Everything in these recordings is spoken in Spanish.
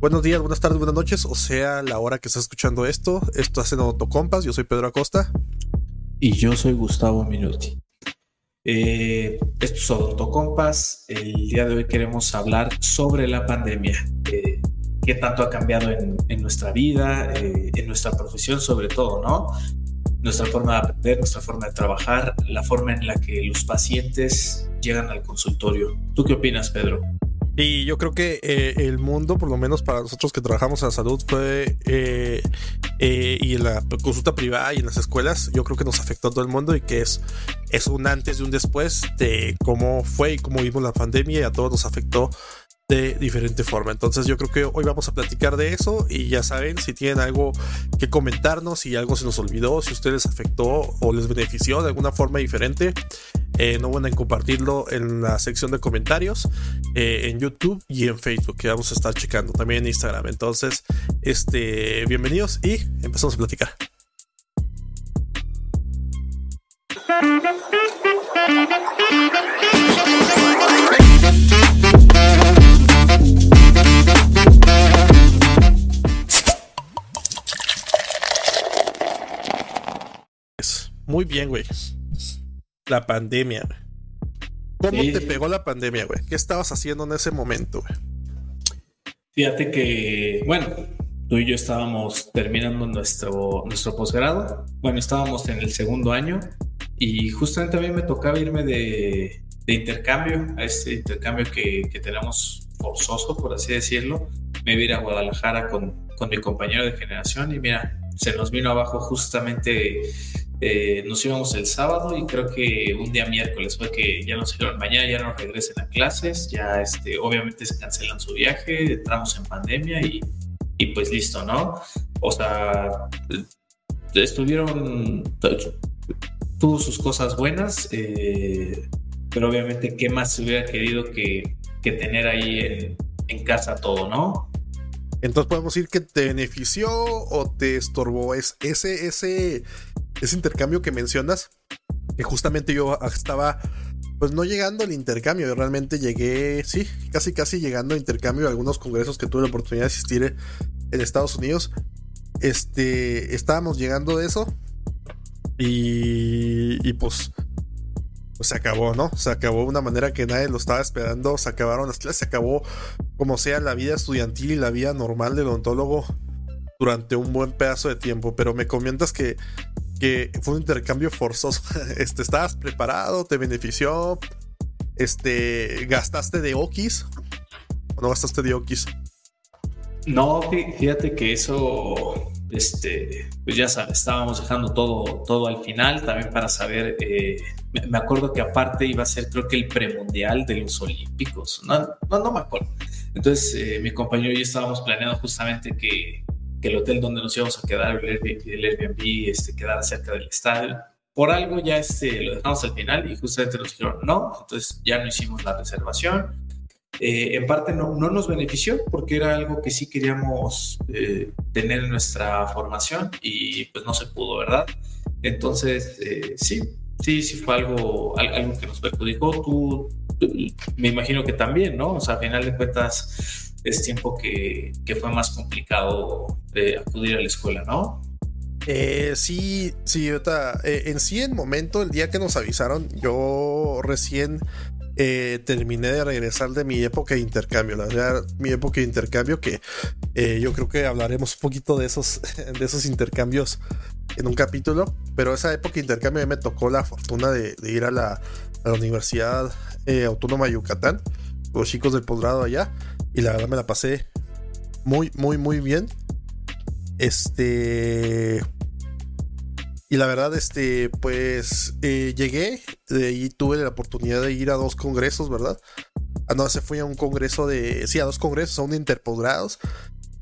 Buenos días, buenas tardes, buenas noches, o sea, la hora que estás escuchando esto. Esto hace Autocompas, yo soy Pedro Acosta. Y yo soy Gustavo Minuti. Eh, esto es Autocompas. El día de hoy queremos hablar sobre la pandemia. Eh, qué tanto ha cambiado en, nuestra vida, eh, en nuestra profesión sobre todo, ¿no? Nuestra forma de aprender, nuestra forma de trabajar, la forma en la que los pacientes llegan al consultorio. ¿Tú qué opinas, Pedro? Y yo creo que eh, el mundo, por lo menos para nosotros que trabajamos en la salud, fue eh, eh, y en la consulta privada y en las escuelas, yo creo que nos afectó a todo el mundo y que es, es un antes y un después de cómo fue y cómo vimos la pandemia y a todos nos afectó de diferente forma. Entonces yo creo que hoy vamos a platicar de eso y ya saben, si tienen algo que comentarnos, si algo se nos olvidó, si ustedes afectó o les benefició de alguna forma diferente, eh, no van a compartirlo en la sección de comentarios eh, en YouTube y en Facebook, que vamos a estar checando también en Instagram. Entonces, este, bienvenidos y empezamos a platicar. Muy bien, güey. La pandemia, ¿Cómo te pegó la pandemia, güey? ¿Qué estabas haciendo en ese momento, güey? Fíjate que, bueno, tú y yo estábamos terminando nuestro, nuestro posgrado. Bueno, estábamos en el segundo año y justamente a mí me tocaba irme de, intercambio, a este intercambio que, tenemos forzoso, por así decirlo. Me iba a ir a Guadalajara con, con mi compañero de generación y mira, se nos vino abajo justamente eh, nos íbamos el sábado y creo que un día miércoles fue que ya nos dijeron mañana ya no regresen a clases, ya este, obviamente se cancelan su viaje, entramos en pandemia y, y pues listo, ¿no? O sea, estuvieron, tuvo sus cosas buenas, eh, pero obviamente qué más se hubiera querido que, que tener ahí en, en casa todo, ¿no? Entonces podemos decir que te benefició o te estorbó es ese, ese ese intercambio que mencionas, que justamente yo estaba, pues no llegando al intercambio, yo realmente llegué, sí, casi casi llegando al intercambio a algunos congresos que tuve la oportunidad de asistir en Estados Unidos. Este, estábamos llegando de eso y, y pues, pues se acabó, ¿no? Se acabó de una manera que nadie lo estaba esperando, se acabaron las clases, se acabó como sea la vida estudiantil y la vida normal del odontólogo durante un buen pedazo de tiempo, pero me comentas que que fue un intercambio forzoso. Este, ¿Estabas preparado? ¿Te benefició? Este, ¿Gastaste de Okis? ¿O no gastaste de Okis? No, fíjate que eso, este, pues ya sabes, estábamos dejando todo, todo al final también para saber. Eh, me acuerdo que aparte iba a ser, creo que el premundial de los Olímpicos. No, no, no me acuerdo. Entonces, eh, mi compañero y yo estábamos planeando justamente que que el hotel donde nos íbamos a quedar, el Airbnb, este, quedara cerca del estadio. Por algo ya este, lo dejamos al final y justamente nos dijeron no, entonces ya no hicimos la reservación. Eh, en parte no, no, nos benefició porque era algo que sí queríamos eh, tener en nuestra formación y pues no se pudo, ¿verdad? Entonces, eh, sí, sí, sí fue algo, algo que nos perjudicó. Tú, me imagino que también, ¿no? O sea, a final de cuentas, es tiempo que, fue más complicado de acudir a la escuela, ¿no? Eh, sí, sí, eh, en sí, en momento, el día que nos avisaron, yo recién eh, terminé de regresar de mi época de intercambio, la verdad, mi época de intercambio, que yo creo que hablaremos un poquito de esos, de esos intercambios en un capítulo, pero esa época de intercambio me tocó la fortuna de, ir a la, a la Universidad Autónoma de Yucatán, los chicos del posgrado allá, y la verdad me la pasé muy, muy, muy bien. Este. Y la verdad, este, pues eh, llegué, de ahí tuve la oportunidad de ir a dos congresos, ¿verdad? Ah, no, se fui a un congreso de, sí, a dos congresos, a un de interposgrados.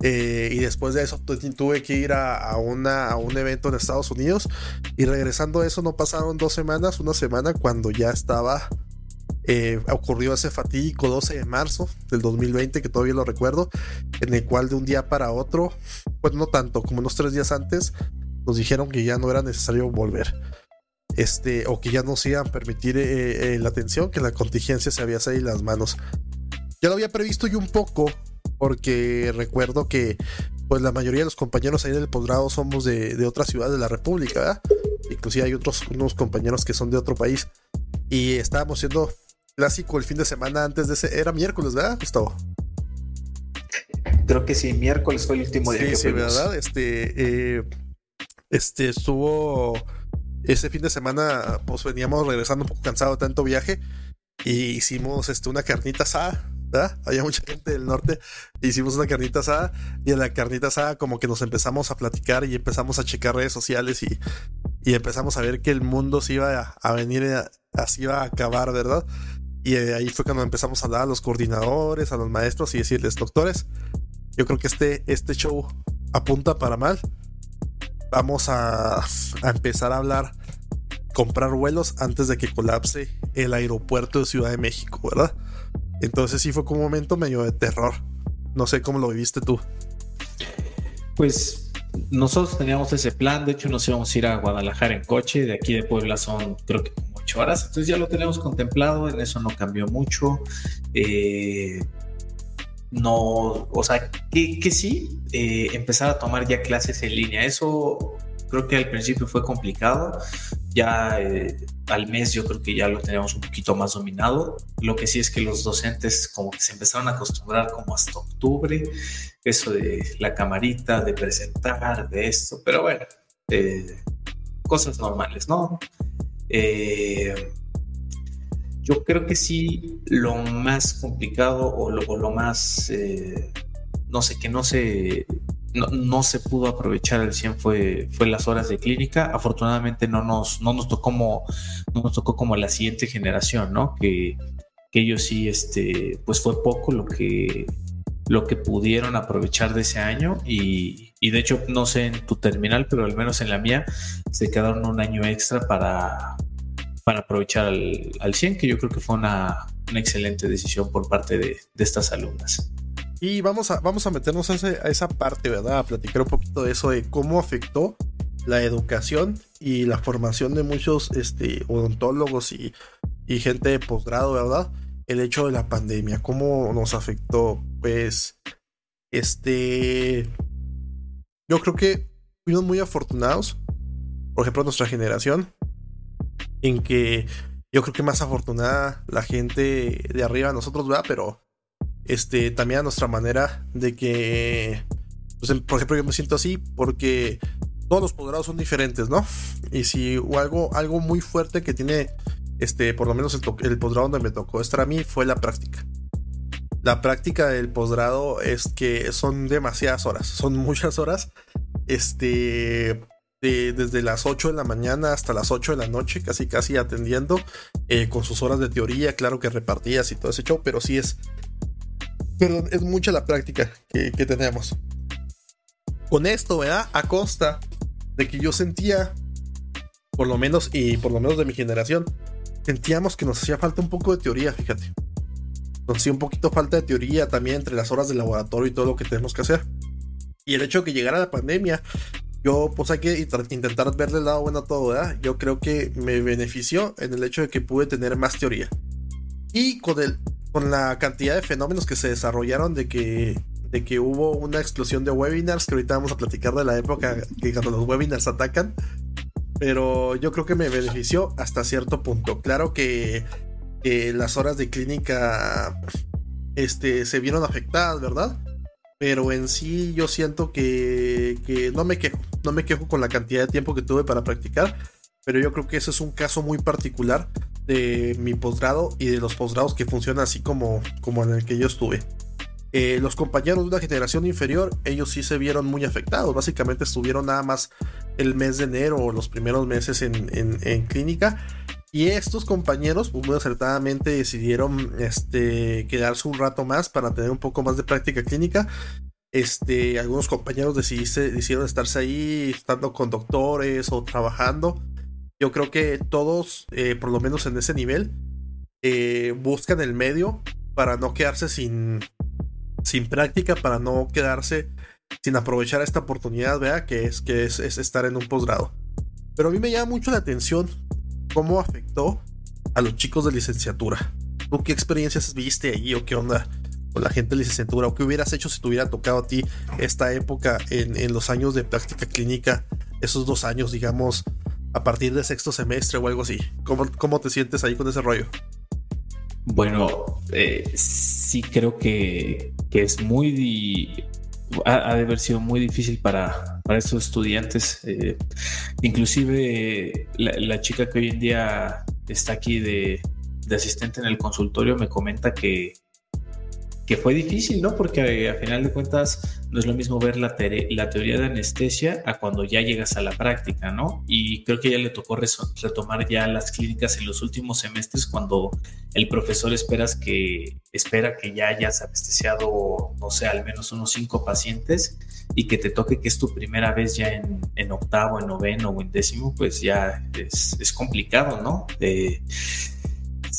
Eh, y después de eso tuve que ir a, una, a un evento en Estados Unidos. Y regresando a eso, no pasaron dos semanas, una semana cuando ya estaba eh, ocurrió ese fatídico 12 de marzo del 2020, que todavía lo recuerdo, en el cual de un día para otro, pues no tanto, como unos tres días antes, nos dijeron que ya no era necesario volver. Este, o que ya no se iban a permitir eh, eh, la atención, que la contingencia se había salido las manos. Ya lo había previsto yo un poco, porque recuerdo que pues la mayoría de los compañeros ahí del posgrado somos de, de otra ciudad de la República, ¿verdad? Inclusive hay otros unos compañeros que son de otro país. Y estábamos siendo clásico el fin de semana antes de ese. Era miércoles, ¿verdad, Gustavo? Creo que sí, miércoles fue el último día sí, sí, ¿verdad? Este, eh, este estuvo ese fin de semana, pues veníamos regresando un poco cansado de tanto viaje y hicimos este, una carnita asada Había mucha gente del norte. Hicimos una carnita asada y en la carnita asada como que nos empezamos a platicar y empezamos a checar redes sociales y, y empezamos a ver que el mundo se iba a, venir, eh, así iba a acabar, ¿verdad? Y ahí fue cuando empezamos a hablar a los coordinadores, a los maestros y decirles, doctores, yo creo que este, este show apunta para mal. Vamos a, a empezar a hablar, comprar vuelos antes de que colapse el aeropuerto de Ciudad de México, ¿verdad? Entonces sí fue como un momento medio de terror. No sé cómo lo viviste tú. Pues nosotros teníamos ese plan, de hecho nos íbamos a ir a Guadalajara en coche, de aquí de Puebla son creo que como ocho horas, entonces ya lo teníamos contemplado, en eso no cambió mucho. Eh, no, o sea, que, sí, eh, empezar a tomar ya clases en línea, eso creo que al principio fue complicado, ya eh, al mes yo creo que ya lo teníamos un poquito más dominado. Lo que sí es que los docentes como que se empezaron a acostumbrar como hasta octubre, eso de la camarita, de presentar, de esto, pero bueno, eh, cosas normales, ¿no? Eh, yo creo que sí, lo más complicado o lo, lo más, no sé, que no se no, se pudo aprovechar al 100 fue, fue las horas de clínica. Afortunadamente no nos, no nos tocó como, no nos tocó como la siguiente generación, ¿no? Que, que ellos sí, este, pues fue poco lo que, lo que pudieron aprovechar de ese año y, de hecho no sé en tu terminal, pero al menos en la mía se quedaron un año extra para, para aprovechar al, al 100, que yo creo que fue una, excelente decisión por parte de, de estas alumnas. Y vamos a, vamos a meternos a, esa parte, ¿verdad? A platicar un poquito de eso, de cómo afectó la educación y la formación de muchos este, odontólogos y, gente de posgrado, ¿verdad? El hecho de la pandemia, cómo nos afectó. Pues, este, yo creo que fuimos muy afortunados, por ejemplo, nuestra generación, en que yo creo que más afortunada la gente de arriba, nosotros, ¿verdad? Pero este, también a nuestra manera de que, pues, por ejemplo, yo me siento así porque todos los posgrados son diferentes, ¿no? Y si algo, algo muy fuerte que tiene, este, por lo menos el, el posgrado donde me tocó estar a mí fue la práctica. La práctica del posgrado es que son demasiadas horas, son muchas horas. Este, desde las 8 de la mañana hasta las 8 de la noche, casi casi atendiendo, eh, con sus horas de teoría, claro que repartidas y todo ese show, pero sí es, Perdón, es mucha la práctica que, tenemos. Con esto, ¿verdad? A costa de que yo sentía, por lo menos, y por lo menos de mi generación, sentíamos que nos hacía falta un poco de teoría, fíjate. Nos hacía un poquito falta de teoría también entre las horas de laboratorio y todo lo que tenemos que hacer. Y el hecho de que llegara la pandemia, yo pues hay que intentar verle el lado bueno a todo, ¿verdad? Yo creo que me benefició en el hecho de que pude tener más teoría. Y con el con la cantidad de fenómenos que se desarrollaron de que, de que hubo una explosión de webinars, que ahorita vamos a platicar de la época que cuando los webinars atacan, pero yo creo que me benefició hasta cierto punto. Claro que, las horas de clínica este, se vieron afectadas, ¿verdad? Pero en sí yo siento que, que no me quejo, no me quejo con la cantidad de tiempo que tuve para practicar, pero yo creo que ese es un caso muy particular de mi posgrado y de los posgrados que funcionan así como, como en el que yo estuve. Eh, los compañeros de una generación inferior, ellos sí se vieron muy afectados. Básicamente estuvieron nada más el mes de enero o los primeros meses en, clínica. Y estos compañeros, pues muy acertadamente decidieron este, quedarse un rato más para tener un poco más de práctica clínica. Este, algunos compañeros decidieron estarse ahí, estando con doctores o trabajando. Yo creo que todos, eh, por lo menos en ese nivel, eh, buscan el medio para no quedarse sin, sin práctica, para no quedarse sin aprovechar esta oportunidad, vea, que es, que es, estar en un posgrado. Pero a mí me llama mucho la atención cómo afectó a los chicos de licenciatura. ¿Tú qué experiencias viste ahí o qué onda con la gente de licenciatura o qué hubieras hecho si te hubiera tocado a ti esta época en, los años de práctica clínica, esos dos años, digamos, a partir de sexto semestre o algo así. ¿Cómo, cómo te sientes ahí con ese rollo? Bueno, eh, sí creo que, que es muy ha, de haber sido muy difícil para, para estos estudiantes. Eh, inclusive la, chica que hoy en día está aquí de, de asistente en el consultorio me comenta que, que fue difícil, ¿no? Porque eh, a final de cuentas no es lo mismo ver la, la, teoría de anestesia a cuando ya llegas a la práctica, ¿no? Y creo que ya le tocó retomar ya las clínicas en los últimos semestres cuando el profesor esperas que, espera que ya hayas anestesiado, no sé, al menos unos cinco pacientes y que te toque que es tu primera vez ya en, en octavo, en noveno o en décimo, pues ya es, es complicado, ¿no? Eh,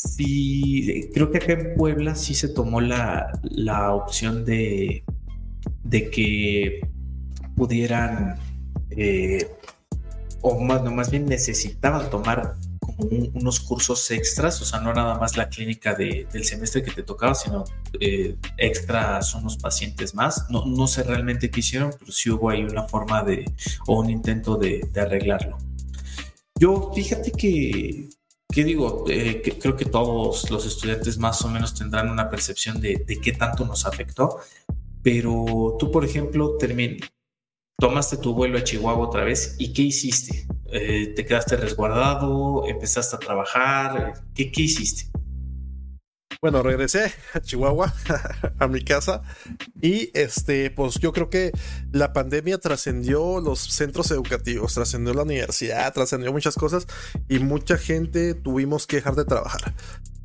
sí, creo que acá en Puebla sí se tomó la, opción de, de que pudieran, eh, o más, no, más bien necesitaban tomar unos cursos extras, o sea, no nada más la clínica del semestre que te tocaba, sino eh, extras unos pacientes más. No, no sé realmente qué hicieron, pero sí hubo ahí una forma de, o un intento de arreglarlo. Yo, fíjate que ¿Qué digo? Eh, creo que todos los estudiantes más o menos tendrán una percepción de, qué tanto nos afectó, pero tú, por ejemplo, tomaste tu vuelo a Chihuahua otra vez y ¿qué hiciste? Eh, ¿Te quedaste resguardado? ¿Empezaste a trabajar? ¿Qué, qué hiciste? Bueno, regresé a Chihuahua, a mi casa, y este, pues yo creo que la pandemia trascendió los centros educativos, trascendió la universidad, trascendió muchas cosas, y mucha gente tuvimos que dejar de trabajar.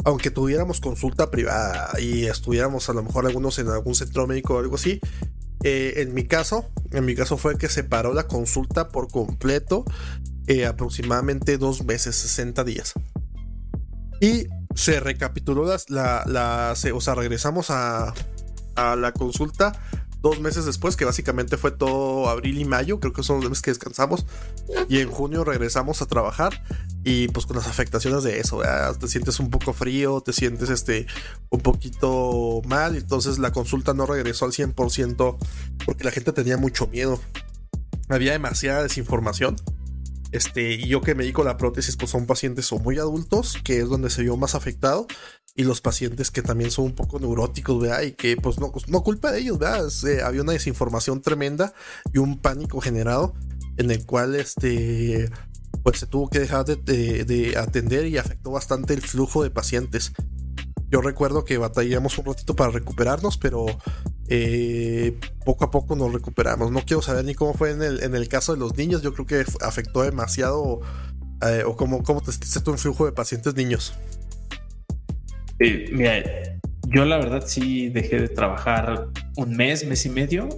Aunque tuviéramos consulta privada y estuviéramos a lo mejor algunos en algún centro médico o algo así, eh, en mi caso, en mi caso fue que se paró la consulta por completo, eh, aproximadamente dos meses, 60 días. Y se recapituló la, la, o sea, regresamos a, a, la consulta dos meses después, que básicamente fue todo abril y mayo, creo que son los meses que descansamos, y en junio regresamos a trabajar y pues con las afectaciones de eso, te sientes un poco frío, te sientes este un poquito mal, entonces la consulta no regresó al 100% porque la gente tenía mucho miedo, había demasiada desinformación este, yo que me dedico a la prótesis, pues son pacientes o muy adultos, que es donde se vio más afectado, y los pacientes que también son un poco neuróticos, ¿verdad? Y que pues no, culpa de ellos, ¿verdad? Eh, había una desinformación tremenda y un pánico generado en el cual este pues se tuvo que dejar de atender y afectó bastante el flujo de pacientes. Yo recuerdo que batallamos un ratito para recuperarnos, pero eh, poco a poco nos recuperamos. No quiero saber ni cómo fue en el, en el caso de los niños. Yo creo que afectó demasiado. Eh, o cómo, cómo te tú en flujo de pacientes niños. Mira, yo la verdad sí dejé de trabajar un mes, mes y medio.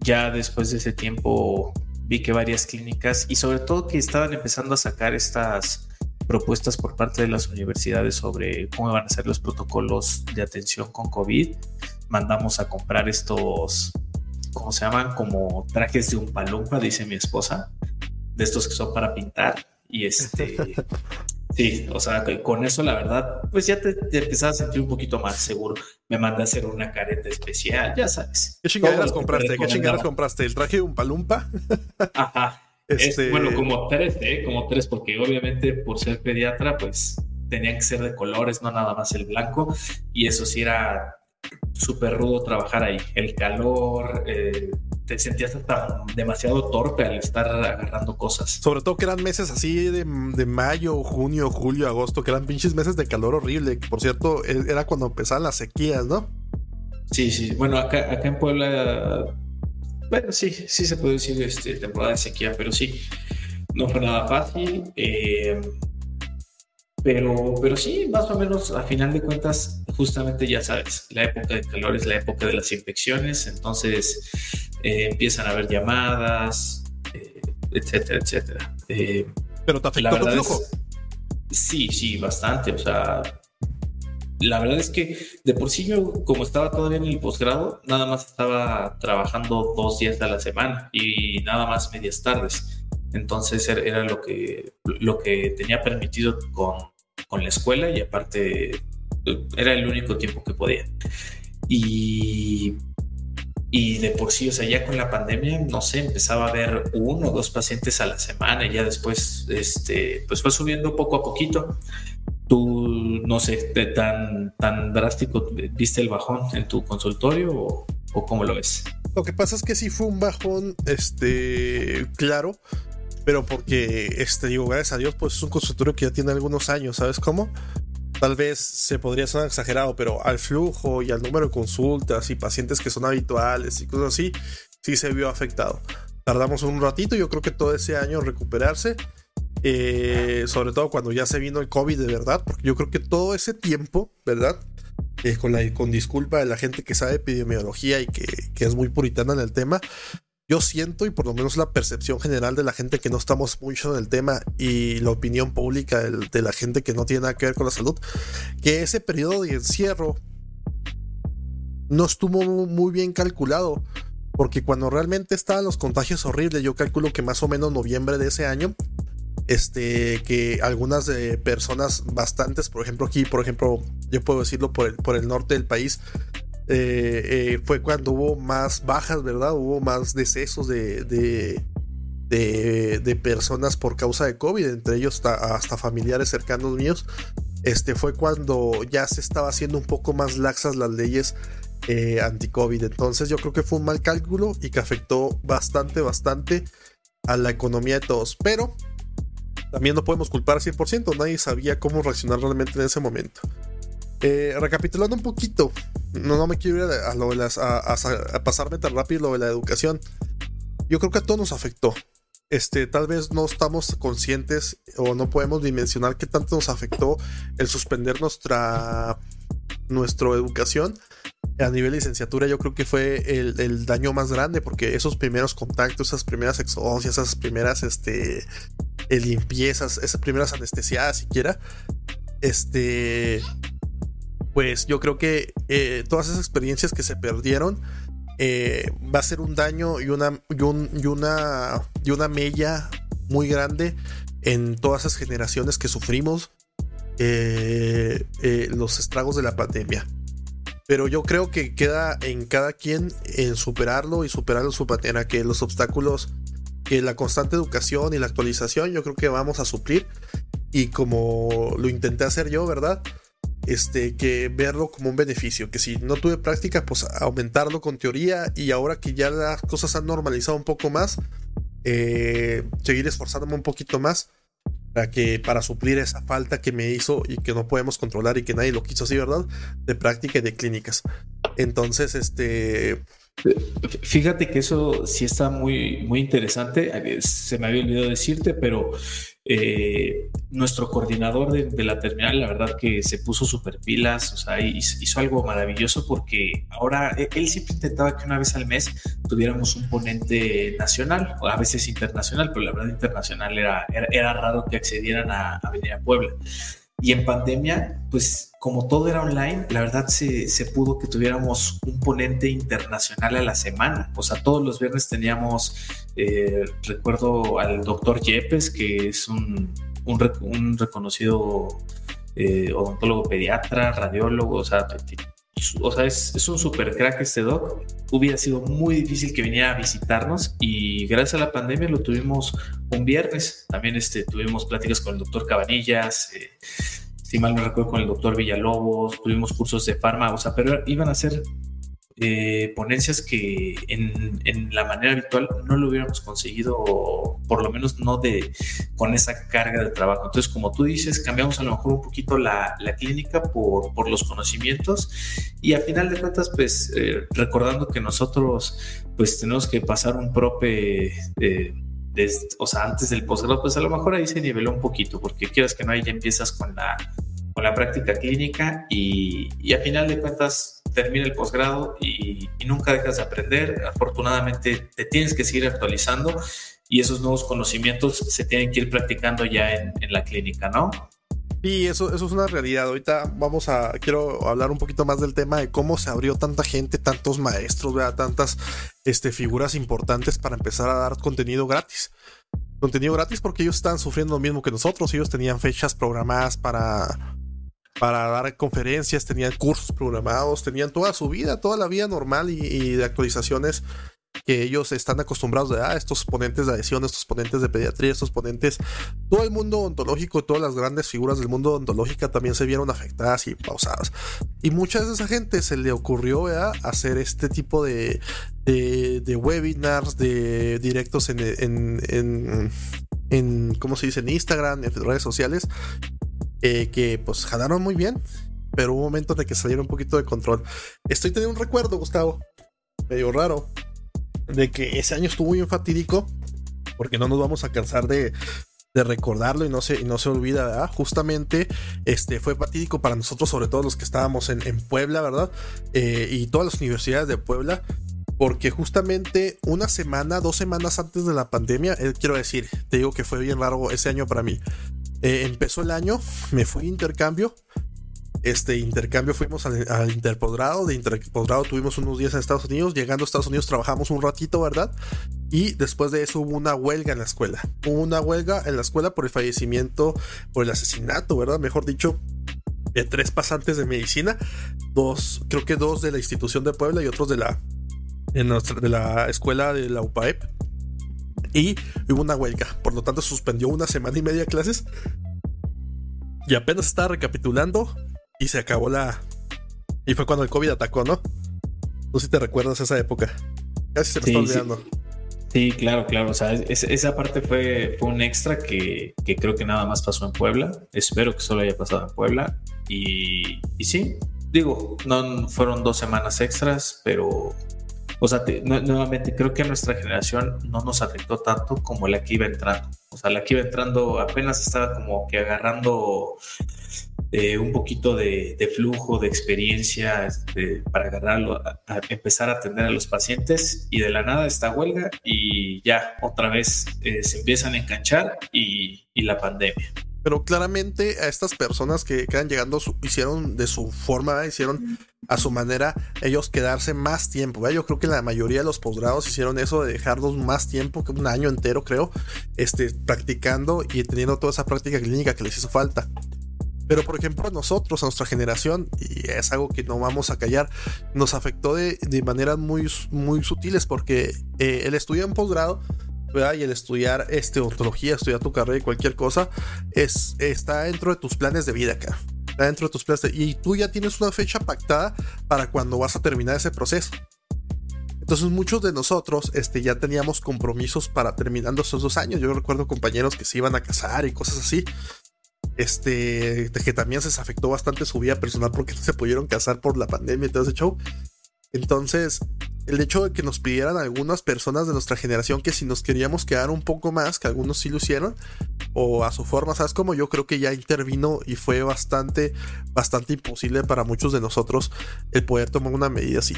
Ya después de ese tiempo vi que varias clínicas y sobre todo que estaban empezando a sacar estas propuestas por parte de las universidades sobre cómo van a ser los protocolos de atención con COVID. Mandamos a comprar estos, ¿cómo se llaman? Como trajes de un palumpa, dice mi esposa, de estos que son para pintar. Y este, sí, o sea, con eso la verdad, pues ya te, empezaba a sentir un poquito más seguro. Me mandé a hacer una careta especial, ya sabes. ¿Qué chingaderas compraste? ¿Qué chingaderas compraste? ¿El traje de un palumpa? Ajá. Este, bueno, como tres, ¿eh? Como tres, porque obviamente por ser pediatra, pues tenían que ser de colores, no nada más el blanco. Y eso sí era súper rudo trabajar ahí. El calor, eh, te sentías hasta demasiado torpe al estar agarrando cosas. Sobre todo que eran meses así de, de, mayo, junio, julio, agosto, que eran pinches meses de calor horrible. Por cierto, e, era cuando empezaban las sequías, ¿no? Sí, sí. Bueno, acá, acá en Puebla bueno, sí, sí se puede decir este, temporada de sequía, pero sí, no fue nada fácil. Eh, pero, pero sí, más o menos, a final de cuentas, justamente ya sabes, la época de calor es la época de las infecciones, entonces eh, empiezan a haber llamadas, eh, etcétera, etcétera. pero te afectó tu flujo. sí, sí, bastante. O sea, la verdad es que de por sí yo, como estaba todavía en el posgrado, nada más estaba trabajando dos días a la semana y nada más medias tardes. Entonces era lo que, lo que tenía permitido con, con la escuela y aparte era el único tiempo que podía. y, y de por sí, o sea, ya con la pandemia, no sé, empezaba a ver uno o dos pacientes a la semana y ya después, este, pues fue subiendo poco a poquito. Tú, no sé, tan, tan drástico, ¿viste el bajón en tu consultorio o, cómo lo ves? Lo que pasa es que sí fue un bajón, este, claro, pero porque, este, digo, gracias a Dios, pues es un consultorio que ya tiene algunos años, ¿sabes cómo? Tal vez se podría sonar exagerado, pero al flujo y al número de consultas y pacientes que son habituales y cosas así, sí se vio afectado. Tardamos un ratito, yo creo que todo ese año recuperarse, eh, sobre todo cuando ya se vino el COVID de verdad, porque yo creo que todo ese tiempo, ¿verdad? Eh, con, la, con disculpa de la gente que sabe epidemiología y que, que es muy puritana en el tema, yo siento, y por lo menos la percepción general de la gente que no estamos mucho en el tema y la opinión pública de, la gente que no tiene nada que ver con la salud, que ese periodo de encierro no estuvo muy bien calculado. Porque cuando realmente estaban los contagios horribles, yo calculo que más o menos noviembre de ese año, este, que algunas personas bastantes, por ejemplo aquí, por ejemplo, yo puedo decirlo por el, por el norte del país, eh, eh, fue cuando hubo más bajas, ¿verdad? Hubo más decesos de, de, personas por causa de COVID, entre ellos hasta, familiares cercanos míos. Este fue cuando ya se estaba haciendo un poco más laxas las leyes eh, anti-COVID. Entonces yo creo que fue un mal cálculo y que afectó bastante, bastante a la economía de todos. Pero también no podemos culpar al 100%, nadie sabía cómo reaccionar realmente en ese momento. Eh, recapitulando un poquito, no, me quiero ir a, lo de las, a, pasarme tan rápido lo de la educación. Yo creo que a todos nos afectó. Este, tal vez no estamos conscientes o no podemos dimensionar qué tanto nos afectó el suspender nuestra, educación a nivel de licenciatura yo creo que fue el, daño más grande porque esos primeros contactos, esas primeras exoncias, esas primeras este, eh, limpiezas, esas primeras anestesiadas siquiera, este, pues yo creo que eh, todas esas experiencias que se perdieron eh, va a ser un daño y una, y, una, y una mella muy grande en todas esas generaciones que sufrimos eh, los estragos de la pandemia. Pero yo creo que queda en cada quien en superarlo y superarlo su patera, que los obstáculos, que la constante educación y la actualización, yo creo que vamos a suplir. Y como lo intenté hacer yo, ¿verdad? Este, que verlo como un beneficio, que si no tuve práctica, pues aumentarlo con teoría y ahora que ya las cosas han normalizado un poco más, eh, seguir esforzándome un poquito más para que para suplir esa falta que me hizo y que no podemos controlar y que nadie lo quiso así, ¿verdad? De práctica y de clínicas. Entonces, este Fíjate que eso sí está muy, muy interesante. Se me había olvidado decirte, pero eh, nuestro coordinador de, la terminal, la verdad que se puso super pilas, o sea, hizo, algo maravilloso porque ahora e, él siempre intentaba que una vez al mes tuviéramos un ponente nacional, o a veces internacional, pero la verdad internacional era, era, raro que accedieran a, a venir a Puebla. Y en pandemia, pues como todo era online, la verdad se, se, pudo que tuviéramos un ponente internacional a la semana. O sea, todos los viernes teníamos, eh, recuerdo al doctor Yepes, que es un, un, reconocido eh, odontólogo pediatra, radiólogo, o sea, o sea, es, un super crack este doc. Hubiera sido muy difícil que viniera a visitarnos y gracias a la pandemia lo tuvimos un viernes. También este, tuvimos pláticas con el doctor Cabanillas, eh, si mal no recuerdo con el doctor Villalobos, tuvimos cursos de farma, o sea, pero iban a ser eh, ponencias que en, la manera habitual no lo hubiéramos conseguido, por lo menos no de con esa carga de trabajo. Entonces, como tú dices, cambiamos a lo mejor un poquito la, clínica por, por, los conocimientos y a final de cuentas, pues eh, recordando que nosotros pues tenemos que pasar un prope. Eh, o sea, antes del posgrado, pues a lo mejor ahí se niveló un poquito, porque quieras que no, ahí ya empiezas con la, con la práctica clínica y, a final de cuentas termina el posgrado y, nunca dejas de aprender. Afortunadamente te tienes que seguir actualizando y esos nuevos conocimientos se tienen que ir practicando ya en, la clínica, ¿no? Sí, eso, es una realidad. Ahorita vamos a, quiero hablar un poquito más del tema de cómo se abrió tanta gente, tantos maestros, tantas este, figuras importantes para empezar a dar contenido gratis. Contenido gratis porque ellos están sufriendo lo mismo que nosotros. Ellos tenían fechas programadas para para dar conferencias, tenían cursos programados, tenían toda su vida, toda la vida normal y, de actualizaciones que ellos están acostumbrados a ah, estos ponentes de adhesión, estos ponentes de pediatría, estos ponentes, todo el mundo ontológico, todas las grandes figuras del mundo ontológica también se vieron afectadas y pausadas. Y muchas de esa gente se le ocurrió hacer este tipo de, de, webinars, de directos en, en, en, en, ¿cómo se dice? En Instagram, en redes sociales, eh, que pues jalaron muy bien, pero hubo un momento de que salieron un poquito de control. Estoy teniendo un recuerdo, Gustavo, medio raro, de que ese año estuvo muy fatídico, porque no nos vamos a cansar de, de recordarlo y no se, y no se olvida. Justamente este, fue fatídico para nosotros, sobre todo los que estábamos en, en Puebla, ¿verdad? Eh, y todas las universidades de Puebla, porque justamente una semana, dos semanas antes de la pandemia, eh, quiero decir, te digo que fue bien largo ese año para mí. Eh, empezó el año, me fui a intercambio. Este intercambio fuimos al, interposgrado. De interposgrado tuvimos unos días en Estados Unidos. Llegando a Estados Unidos trabajamos un ratito, ¿verdad? Y después de eso hubo una huelga en la escuela. Hubo una huelga en la escuela por el fallecimiento, por el asesinato, ¿verdad? Mejor dicho, de tres pasantes de medicina. Dos, creo que dos de la institución de Puebla y otros de la, de la escuela de la UPAEP y hubo una huelga. Por lo tanto, suspendió una semana y media de clases. Y apenas estaba recapitulando y se acabó la. Y fue cuando el COVID atacó, ¿no? No sé si te recuerdas esa época. Casi se me está olvidando. Sí. claro, claro. O sea, esa parte fue, fue un extra que, que, creo que nada más pasó en Puebla. Espero que solo haya pasado en Puebla. Y, y sí, digo, no fueron dos semanas extras, pero o sea, nuevamente creo que nuestra generación no nos afectó tanto como la que iba entrando. O sea, la que iba entrando apenas estaba como que agarrando eh, un poquito de, flujo, de experiencia este, para agarrarlo, empezar a atender a los pacientes y de la nada esta huelga y ya otra vez eh, se empiezan a enganchar y la pandemia pero claramente a estas personas que quedan llegando hicieron de su forma, hicieron a su manera ellos quedarse más tiempo. Yo creo que la mayoría de los posgrados hicieron eso de dejarlos más tiempo, que un año entero creo, este, practicando y teniendo toda esa práctica clínica que les hizo falta. Pero por ejemplo a nosotros, a nuestra generación, y es algo que no vamos a callar, nos afectó de, maneras muy, muy sutiles porque eh, el estudio en posgrado y el estudiar este, ontología, estudiar tu carrera y cualquier cosa, es, está dentro de tus planes de vida acá. Está dentro de tus planes y tú ya tienes una fecha pactada para cuando vas a terminar ese proceso. Entonces muchos de nosotros este, ya teníamos compromisos para terminando esos dos años. Yo recuerdo compañeros que se iban a casar y cosas así. Este, que también se afectó bastante su vida personal porque no se pudieron casar por la pandemia y todo ese show. Entonces, el hecho de que nos pidieran algunas personas de nuestra generación que si nos queríamos quedar un poco más, que algunos sí lo hicieron, o a su forma, ¿sabes? Como yo creo que ya intervino y fue bastante, bastante imposible para muchos de nosotros el poder tomar una medida así.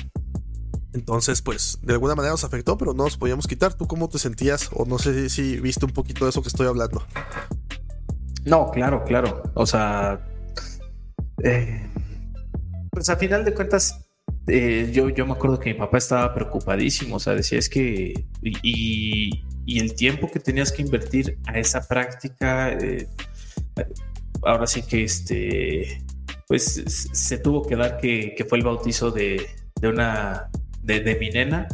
Entonces, pues, de alguna manera nos afectó, pero no nos podíamos quitar. ¿Tú cómo te sentías? O no sé si viste un poquito de eso que estoy hablando. No, claro, claro. O sea, eh, pues a final de cuentas, eh, yo, yo me acuerdo que mi papá estaba preocupadísimo, o sea, decía es que, y, el tiempo que tenías que invertir a esa práctica, eh, ahora sí que este, pues se tuvo que dar que, fue el bautizo de, una, de, mi nena,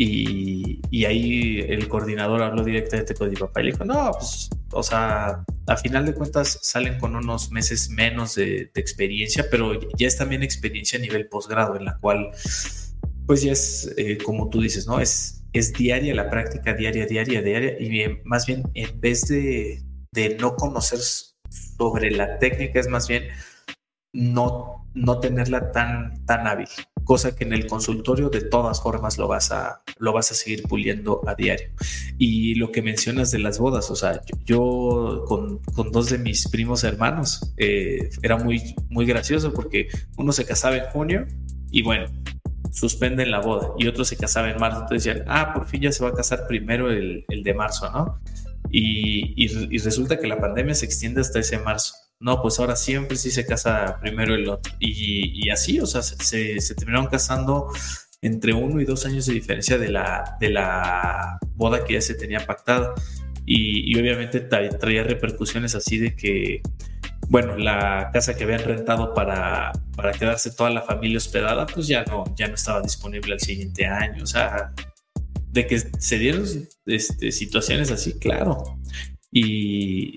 y, ahí el coordinador habló directamente con mi papá y le dijo, no, pues o sea, a final de cuentas salen con unos meses menos de, experiencia, pero ya es también experiencia a nivel posgrado, en la cual, pues ya es, eh, como tú dices, ¿no? Es, es diaria la práctica, diaria, diaria, diaria, y más bien en vez de, de no conocer sobre la técnica, es más bien no, no tenerla tan, tan hábil cosa que en el consultorio de todas formas lo vas a, lo vas a seguir puliendo a diario. Y lo que mencionas de las bodas, o sea, yo, con, dos de mis primos hermanos eh, era muy, muy gracioso porque uno se casaba en junio y bueno, suspenden la boda y otro se casaba en marzo. Entonces decían, ah, por fin ya se va a casar primero el, de marzo, ¿no? Y, y, resulta que la pandemia se extiende hasta ese marzo no, pues ahora siempre sí se casa primero el otro. Y, así, o sea, se, se, terminaron casando entre uno y dos años de diferencia de la, de la boda que ya se tenía pactada. Y, obviamente traía repercusiones así de que bueno, la casa que habían rentado para, para quedarse toda la familia hospedada, pues ya no, ya no estaba disponible al siguiente año. O sea, de que se dieron este, situaciones así, claro. Y,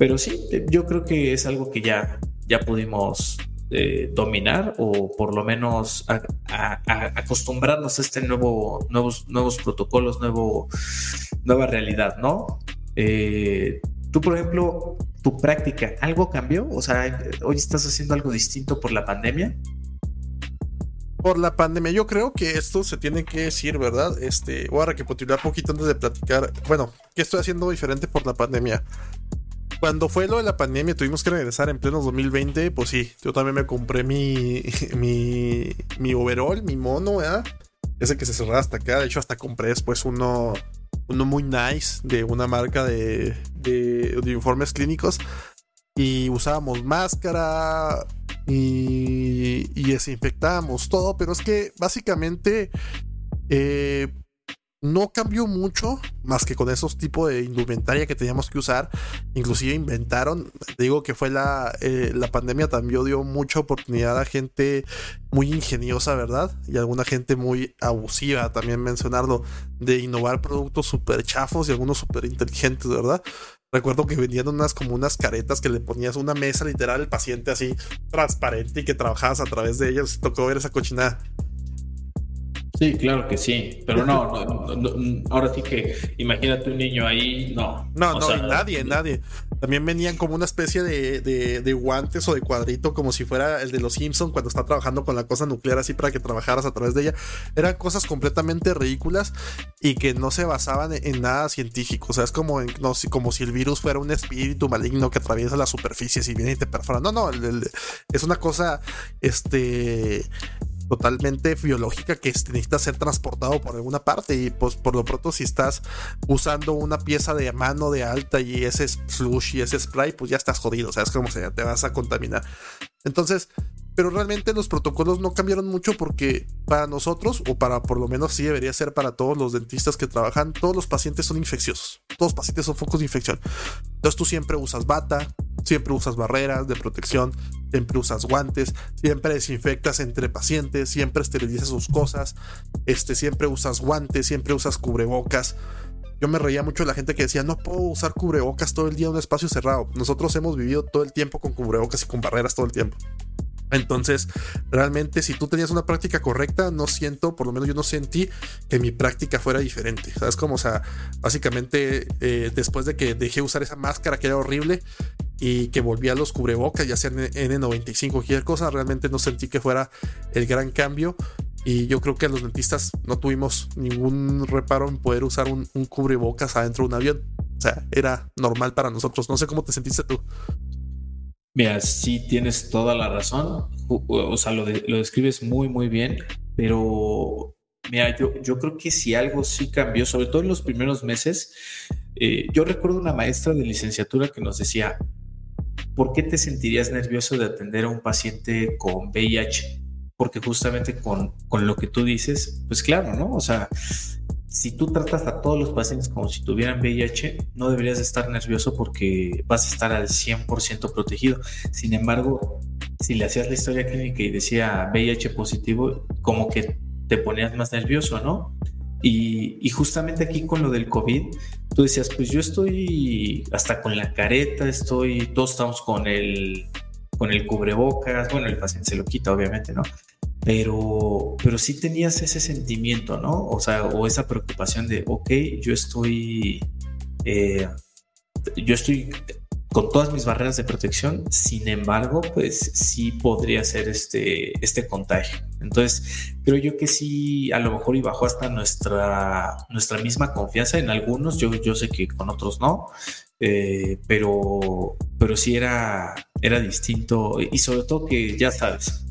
pero sí, yo creo que es algo que ya, ya pudimos eh, dominar o por lo menos acostumbrarnos a este nuevo, nuevos, nuevos protocolos, nueva realidad, ¿no? Eh, tú, por ejemplo, tu práctica, ¿algo cambió? O sea, hoy estás haciendo algo distinto por la pandemia. Por la pandemia, yo creo que esto se tiene que decir, ¿verdad? Este, voy a recapitular un poquito antes de platicar. Bueno, ¿qué estoy haciendo diferente por la pandemia? Cuando fue lo de la pandemia, tuvimos que regresar en pleno 2020. Pues sí, yo también me compré mi, mi, mi overall, mi mono, ¿verdad? Ese que se cerraba hasta acá. De hecho, hasta compré después uno uno muy nice de una marca de, de, informes clínicos y usábamos máscara y, y, desinfectábamos todo, pero es que básicamente eh, no cambió mucho más que con esos tipos de indumentaria que teníamos que usar. Inclusive inventaron, digo que fue la, eh, la pandemia también dio mucha oportunidad a gente muy ingeniosa, ¿verdad? Y alguna gente muy abusiva, también mencionarlo, de innovar productos súper chafos y algunos súper inteligentes, ¿verdad? Recuerdo que vendían unas como unas caretas que le ponías una mesa literal al paciente así transparente y que trabajabas a través de ellas. Tocó ver esa cochinada. Sí, claro que sí, pero no, ahora sí que imagínate un niño ahí, no. No, no, nadie, nadie. También venían como una especie de, de, guantes o de cuadrito, como si fuera el de los Simpsons cuando está trabajando con la cosa nuclear, así para que trabajaras a través de ella. Eran cosas completamente ridículas y que no se basaban en, nada científico. O sea, es como, no, como si el virus fuera un espíritu maligno que atraviesa las superficies y viene y te perfora. No, no, es una cosa, este totalmente biológica que necesita ser transportado por alguna parte y pues por lo pronto si estás usando una pieza de mano de alta y ese flush y ese spray pues ya estás jodido, o sea, es como si te vas a contaminar. Entonces, pero realmente los protocolos no cambiaron mucho porque para nosotros, o para por lo menos sí debería ser para todos los dentistas que trabajan, todos los pacientes son infecciosos. Todos los pacientes son focos de infección. Entonces tú siempre usas bata, siempre usas barreras de protección, siempre usas guantes, siempre desinfectas entre pacientes, siempre esterilizas sus cosas, este, siempre usas guantes, siempre usas cubrebocas. Yo me reía mucho de la gente que decía, no puedo usar cubrebocas todo el día en un espacio cerrado. Nosotros hemos vivido todo el tiempo con cubrebocas y con barreras todo el tiempo. Entonces, realmente, si tú tenías una práctica correcta, no siento, por lo menos yo no sentí que mi práctica fuera diferente. ¿Sabes cómo? O sea, básicamente, eh, después de que dejé usar esa máscara que era horrible y que volví a los cubrebocas, ya sea N95 cualquier cosa, realmente no sentí que fuera el gran cambio. Y yo creo que los dentistas no tuvimos ningún reparo en poder usar un, un cubrebocas adentro de un avión. O sea, era normal para nosotros. No sé cómo te sentiste tú. Mira, sí tienes toda la razón. O, sea, lo, lo, describes muy, muy bien. Pero, mira, yo, yo creo que si algo sí cambió, sobre todo en los primeros meses, eh, yo recuerdo una maestra de licenciatura que nos decía, ¿por qué te sentirías nervioso de atender a un paciente con VIH? Porque justamente con, con lo que tú dices, pues claro, ¿no? O sea, si tú tratas a todos los pacientes como si tuvieran VIH, no deberías estar nervioso porque vas a estar al 100% protegido. Sin embargo, si le hacías la historia clínica y decía VIH positivo, como que te ponías más nervioso, ¿no? Y, justamente aquí con lo del COVID, tú decías, pues yo estoy hasta con la careta, estoy, todos estamos con el, con el cubrebocas, bueno, el paciente se lo quita, obviamente, ¿no? Pero, pero sí tenías ese sentimiento, ¿no? O sea, o esa preocupación de, ok, yo estoy, eh, yo estoy con todas mis barreras de protección, sin embargo, pues sí podría ser este, este contagio. Entonces, creo yo que sí, a lo mejor y bajó hasta nuestra, nuestra misma confianza en algunos, yo, yo sé que con otros no, eh, pero, pero sí era, era distinto y sobre todo que ya sabes,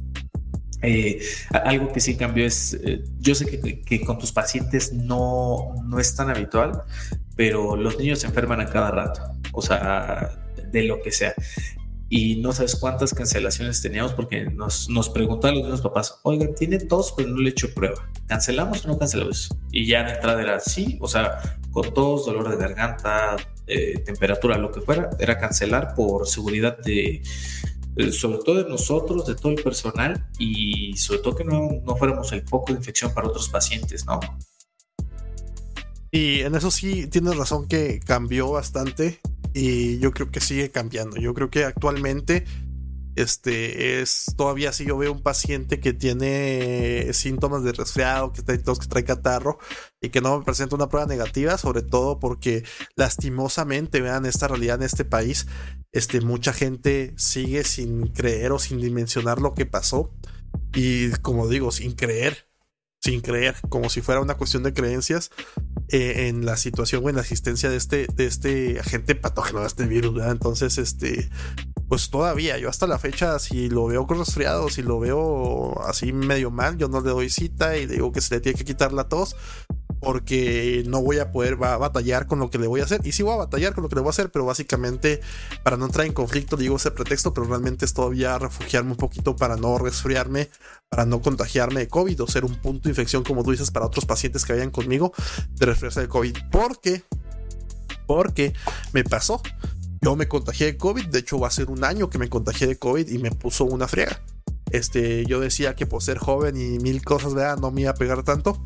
eh, algo que sí cambió es, eh, yo sé que, con tus pacientes no, no es tan habitual, pero los niños se enferman a cada rato, o sea, de lo que sea. Y no sabes cuántas cancelaciones teníamos porque nos, nos preguntaban los niños papás, oigan, tiene tos, pero no le he hecho prueba. ¿Cancelamos o no cancelamos? Y ya en entrada era sí, o sea, con tos, dolor de garganta, eh, temperatura, lo que fuera, era cancelar por seguridad de, sobre todo de nosotros, de todo el personal y sobre todo que no, no fuéramos el foco de infección para otros pacientes, ¿no? Y en eso sí tienes razón que cambió bastante y yo creo que sigue cambiando. Yo creo que actualmente este es todavía si yo veo un paciente que tiene síntomas de resfriado, que trae que trae catarro y que no me presenta una prueba negativa, sobre todo porque lastimosamente vean esta realidad en este país, este mucha gente sigue sin creer o sin dimensionar lo que pasó y como digo, sin creer, sin creer, como si fuera una cuestión de creencias eh, en la situación o en la existencia de este, de este agente patógeno, de este virus, ¿verdad? Entonces, este, pues todavía, yo hasta la fecha, si lo veo con resfriado, si lo veo así medio mal, yo no le doy cita y digo que se le tiene que quitar la tos, porque no voy a poder batallar con lo que le voy a hacer. Y sí voy a batallar con lo que le voy a hacer, pero básicamente para no entrar en conflicto digo ese pretexto, pero realmente es todavía refugiarme un poquito para no resfriarme, para no contagiarme de COVID o ser un punto de infección, como tú dices, para otros pacientes que vayan conmigo de resfriarse de COVID. Porque, porque me pasó. Yo me contagié de COVID, de hecho va a ser un año que me contagié de COVID y me puso una friega. Este, yo decía que por ser joven y mil cosas, vean, no me iba a pegar tanto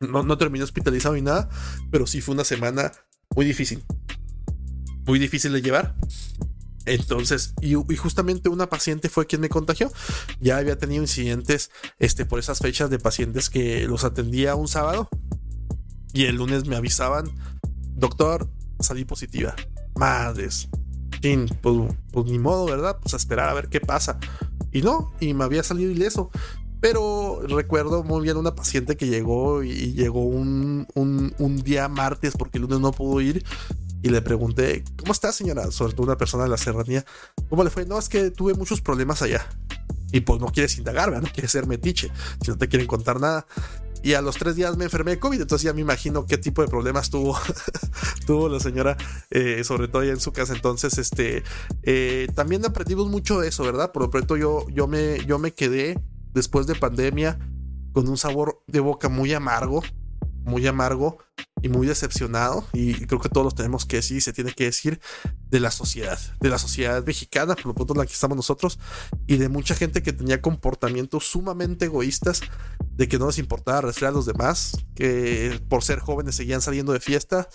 no, no terminé hospitalizado ni nada, pero sí fue una semana muy difícil. Muy difícil de llevar. Entonces, y, justamente una paciente fue quien me contagió. Ya había tenido incidentes este, por esas fechas de pacientes que los atendía un sábado y el lunes me avisaban, doctor, salí positiva. Madres. Fin, pues, pues, ni modo, ¿verdad? Pues a esperar a ver qué pasa. Y no, y me había salido ileso. Pero recuerdo muy bien una paciente que llegó y llegó un, día martes porque el lunes no pudo ir. Y le pregunté, ¿cómo está señora? Sobre todo una persona de la serranía. ¿Cómo le fue? No, es que tuve muchos problemas allá. Y pues no quieres indagar, ¿verdad? No quieres ser metiche. Si no te quieren contar nada. Y a los tres días me enfermé de COVID. Entonces ya me imagino qué tipo de problemas tuvo, tuvo la señora, eh, sobre todo allá en su casa. Entonces, este, eh, también aprendimos mucho de eso, ¿verdad? Por lo pronto yo, yo, me, yo me quedé después de pandemia con un sabor de boca muy amargo, muy amargo y muy decepcionado. Y creo que todos los tenemos que decir, se tiene que decir, de la sociedad, de la sociedad mexicana, por lo pronto la que estamos nosotros, y de mucha gente que tenía comportamientos sumamente egoístas, de que no les importaba resfriar a los demás, que por ser jóvenes seguían saliendo de fiesta,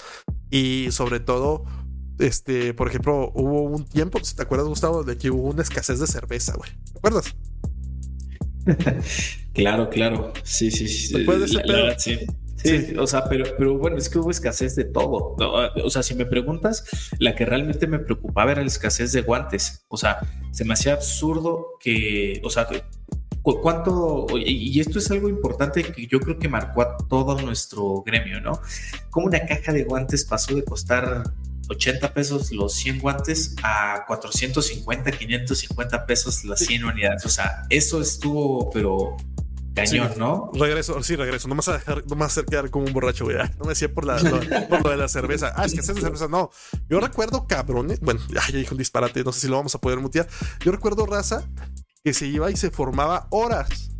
y sobre todo este, por ejemplo, hubo un tiempo, si te acuerdas, Gustavo, de que hubo una escasez de cerveza, güey. ¿Te acuerdas? claro, claro. Sí, sí, sí. sí. Sí, o sea, pero, pero bueno, es que hubo escasez de todo. O sea, si me preguntas, la que realmente me preocupaba era la escasez de guantes. O sea, se me hacía absurdo que, o sea, cuánto, y esto es algo importante que yo creo que marcó a todo nuestro gremio, ¿no? Como una caja de guantes pasó de costar 80 pesos los 100 guantes a 450, 550 pesos las 100 unidades. O sea, eso estuvo, pero cañón, ¿no? Regreso, sí, regreso. No me vas a dejar, no me vas a quedar como un borracho, güey. No me decía por, la, lo, de la cerveza. Ah, es que es de cerveza. No, yo recuerdo, cabrones. Bueno, ya, ya dijo un disparate. No sé si lo vamos a poder mutear. Yo recuerdo raza que se iba y se formaba horas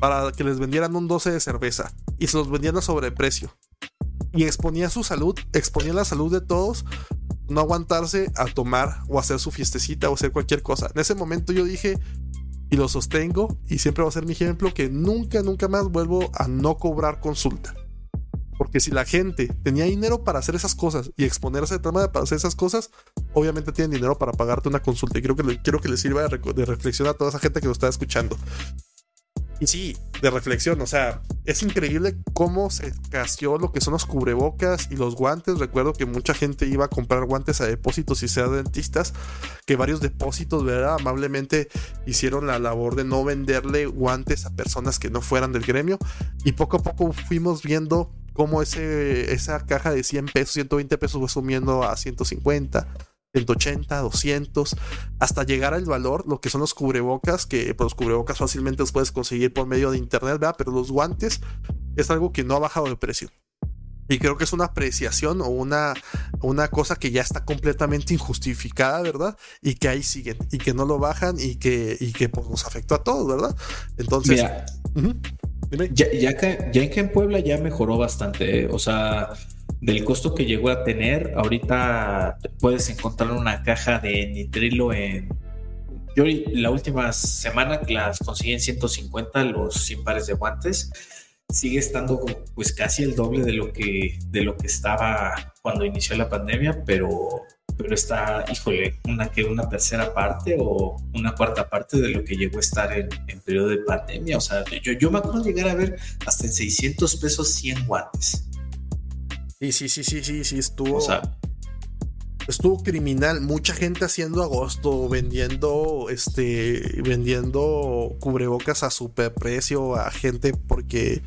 para que les vendieran un 12 de cerveza y se los vendían a sobreprecio y exponía su salud, exponía la salud de todos, no aguantarse a tomar o hacer su fiestecita o hacer cualquier cosa. En ese momento yo dije, y lo sostengo, y siempre va a ser mi ejemplo, que nunca, nunca más vuelvo a no cobrar consulta. Porque si la gente tenía dinero para hacer esas cosas y exponerse de manera para hacer esas cosas, obviamente tienen dinero para pagarte una consulta. Y creo que le, quiero que le sirva de, de reflexión a toda esa gente que lo está escuchando. Y sí, de reflexión, o sea, es increíble cómo se escaseó lo que son los cubrebocas y los guantes. Recuerdo que mucha gente iba a comprar guantes a depósitos y sea dentistas, que varios depósitos, ¿verdad? Amablemente hicieron la labor de no venderle guantes a personas que no fueran del gremio. Y poco a poco fuimos viendo cómo ese, esa caja de 100 pesos, 120 pesos fue sumiendo a 150 180, 200, hasta llegar al valor, lo que son los cubrebocas, que pues, los cubrebocas fácilmente los puedes conseguir por medio de internet, ¿verdad? Pero los guantes es algo que no ha bajado de precio. Y creo que es una apreciación o una, una cosa que ya está completamente injustificada, ¿verdad? Y que ahí siguen y que no lo bajan y que, y que pues, nos afectó a todos, ¿verdad? Entonces... ya, ya, que, ya que en Puebla ya mejoró bastante, ¿eh? o sea, del costo que llegó a tener. Ahorita puedes encontrar una caja de nitrilo en... Yo la última semana las conseguí en 150 los 100 pares de guantes. Sigue estando pues casi el doble de lo que, de lo que estaba cuando inició la pandemia, pero, pero está, híjole, una que una tercera parte o una cuarta parte de lo que llegó a estar en, en periodo de pandemia. O sea, yo, yo me acuerdo llegar a ver hasta en 600 pesos 100 guantes. Sí, sí, sí, sí, sí, sí, estuvo. estuvo criminal. Mucha gente haciendo agosto, vendiendo, este, vendiendo cubrebocas a super precio a gente porque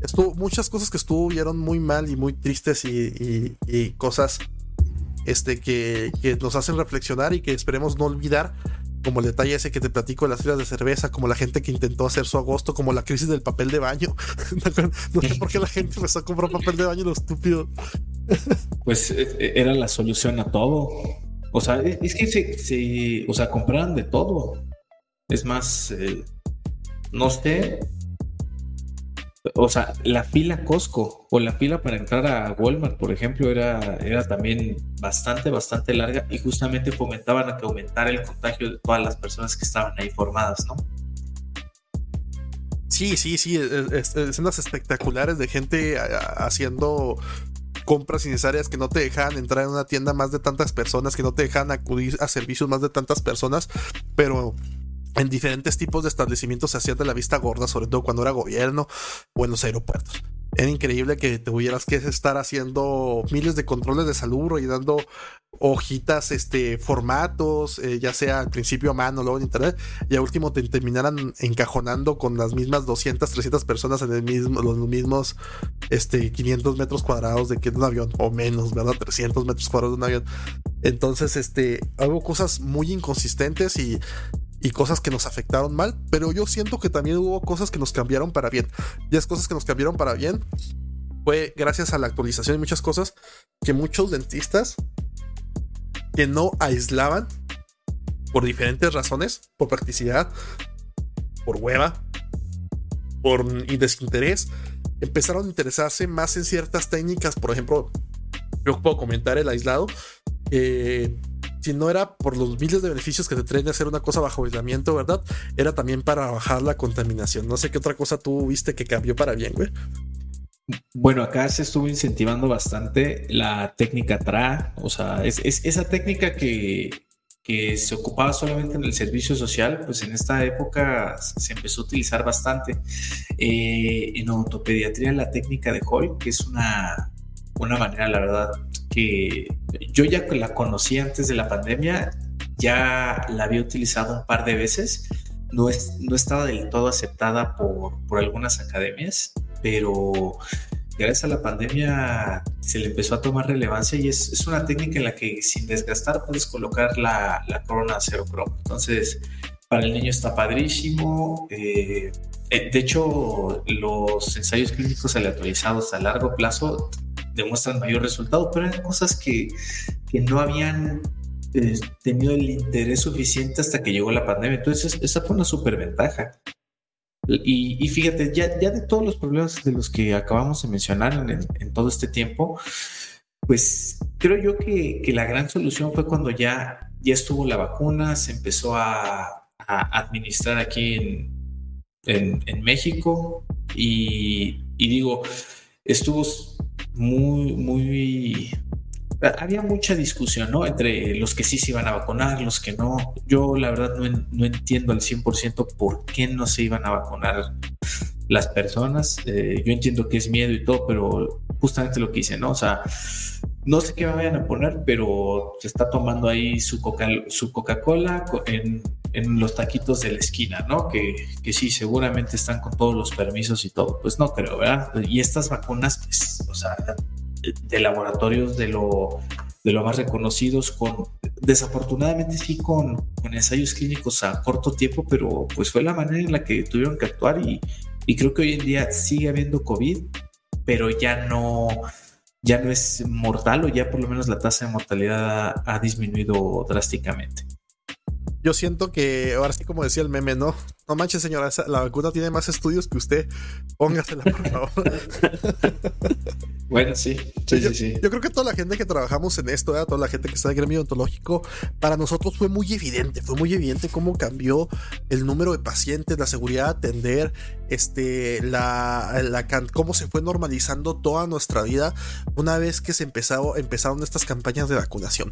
estuvo muchas cosas que estuvieron muy mal y muy tristes y, y, cosas este, que, que, nos hacen reflexionar y que esperemos no olvidar como el detalle ese que te platico de las filas de cerveza, como la gente que intentó hacer su agosto, como la crisis del papel de baño. no sé por qué la gente empezó a comprar papel de baño, lo estúpido. pues eh, eh, era la solución a todo. O sea, es que se, o sea, compraron de todo. Es más, eh, no sé, o sea, la fila Costco o la fila para entrar a Walmart, por ejemplo, era, era también bastante, bastante larga y justamente fomentaban a que aumentara el contagio de todas las personas que estaban ahí formadas, ¿no? Sí, sí, sí, escenas espectaculares de gente haciendo compras innecesarias que no te dejan entrar en una tienda más de tantas personas, que no te dejan acudir a servicios más de tantas personas, pero en diferentes tipos de establecimientos se hacía de la vista gorda, sobre todo cuando era gobierno o en los aeropuertos. Era increíble que tuvieras que estar haciendo miles de controles de salud y dando hojitas, este, formatos, eh, ya sea al principio a mano, luego en internet, y al último te terminaran encajonando con las mismas 200, 300 personas en el mismo, los mismos, este, 500 metros cuadrados de que un avión, o menos, ¿verdad? 300 metros cuadrados de un avión. Entonces, este, hubo cosas muy inconsistentes y y cosas que nos afectaron mal, pero yo siento que también hubo cosas que nos cambiaron para bien. Y esas cosas que nos cambiaron para bien fue gracias a la actualización y muchas cosas que muchos dentistas que no aislaban por diferentes razones, por practicidad, por hueva, por desinterés, empezaron a interesarse más en ciertas técnicas. Por ejemplo, yo puedo comentar el aislado. Eh, si no era por los miles de beneficios que te traen de hacer una cosa bajo aislamiento, ¿verdad? Era también para bajar la contaminación. No sé qué otra cosa tú viste que cambió para bien, güey. Bueno, acá se estuvo incentivando bastante la técnica TRA, o sea, es, esa técnica que, que se ocupaba solamente en el servicio social, pues en esta época se empezó a utilizar bastante. Eh, en ortopediatría, la técnica de Hall, que es una, una manera, la verdad, que yo ya la conocí antes de la pandemia, ya la había utilizado un par de veces, no, es, no estaba del todo aceptada por, por algunas academias, pero gracias a la pandemia se le empezó a tomar relevancia y es, es una técnica en la que sin desgastar puedes colocar la, la corona cero. Entonces, para el niño está padrísimo. Eh, eh, de hecho, los ensayos clínicos aleatorizados a largo plazo demuestran mayor resultado, pero eran cosas que, que no habían eh, tenido el interés suficiente hasta que llegó la pandemia. Entonces, esa fue una superventaja. Y, y, fíjate, ya, ya de todos los problemas de los que acabamos de mencionar en, todo este tiempo, pues creo yo que, que, la gran solución fue cuando ya, ya estuvo la vacuna, se empezó a, administrar aquí en, en, México y digo, estuvo muy, muy... Había mucha discusión, ¿no? Entre los que sí se iban a vacunar, los que no. Yo la verdad no, no entiendo al 100% por qué no se iban a vacunar las personas. Eh, yo entiendo que es miedo y todo, pero justamente lo que hice, ¿no? O sea, no sé qué vayan a poner, pero se está tomando ahí su Coca-Cola su Coca en, en, los taquitos de la esquina, ¿no? Que, que, sí, seguramente están con todos los permisos y todo. Pues no creo, ¿verdad? Y estas vacunas, pues, o sea, de laboratorios de lo, de lo más reconocidos, con desafortunadamente sí con, con ensayos clínicos a corto tiempo, pero pues fue la manera en la que tuvieron que actuar y, y creo que hoy en día sigue habiendo COVID, pero ya no ya no es mortal o ya por lo menos la tasa de mortalidad ha, disminuido drásticamente. Yo siento que ahora sí como decía el meme, ¿no? No manches, señora, la vacuna tiene más estudios que usted. Póngasela, por favor. bueno, sí. Sí, yo, sí, sí. Yo creo que toda la gente que trabajamos en esto, toda la gente que está en el gremio ontológico, para nosotros fue muy evidente, fue muy evidente cómo cambió el número de pacientes, la seguridad de atender, este, la, la cómo se fue normalizando toda nuestra vida una vez que se empezaron estas campañas de vacunación.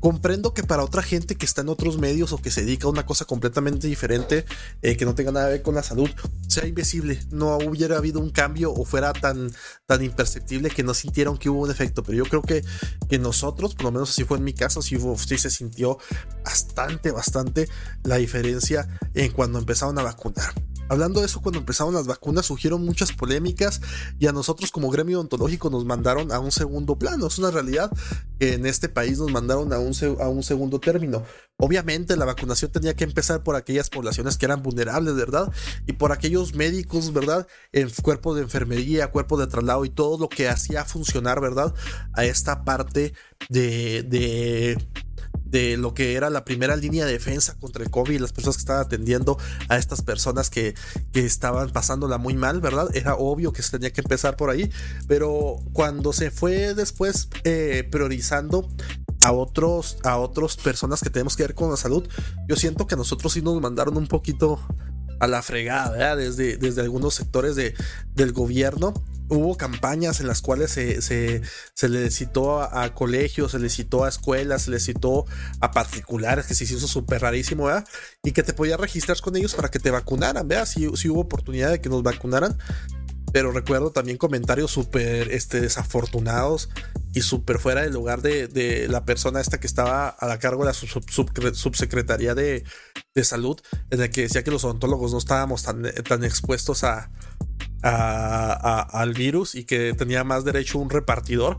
Comprendo que para otra gente que está en otros medios o que se dedica a una cosa completamente diferente, eh, que no tenga nada que ver con la salud, sea invisible, no hubiera habido un cambio o fuera tan, tan imperceptible que no sintieron que hubo un efecto. Pero yo creo que, que nosotros, por lo menos así fue en mi caso, sí, sí se sintió bastante, bastante la diferencia en cuando empezaron a vacunar. Hablando de eso, cuando empezaron las vacunas surgieron muchas polémicas y a nosotros como gremio ontológico nos mandaron a un segundo plano. Es una realidad que en este país nos mandaron a un, a un segundo término. Obviamente la vacunación tenía que empezar por aquellas poblaciones que eran vulnerables, ¿verdad? Y por aquellos médicos, ¿verdad? En cuerpo de enfermería, cuerpo de traslado y todo lo que hacía funcionar, ¿verdad? A esta parte de, de de lo que era la primera línea de defensa contra el COVID, las personas que estaban atendiendo a estas personas que, que estaban pasándola muy mal, ¿verdad? Era obvio que se tenía que empezar por ahí, pero cuando se fue después eh, priorizando a otros, a otras personas que tenemos que ver con la salud, yo siento que a nosotros sí nos mandaron un poquito a la fregada, Desde, desde algunos sectores de, del gobierno hubo campañas en las cuales se, se, le citó a, colegios, se le citó a escuelas, se le citó a particulares, que se hizo súper rarísimo, ¿verdad? Y que te podías registrar con ellos para que te vacunaran, ¿verdad? Si, si hubo oportunidad de que nos vacunaran. Pero recuerdo también comentarios súper este, desafortunados y súper fuera del lugar de, de, la persona esta que estaba a la cargo de la subsecretaría de, de, salud, en el que decía que los odontólogos no estábamos tan, tan expuestos a, al virus y que tenía más derecho un repartidor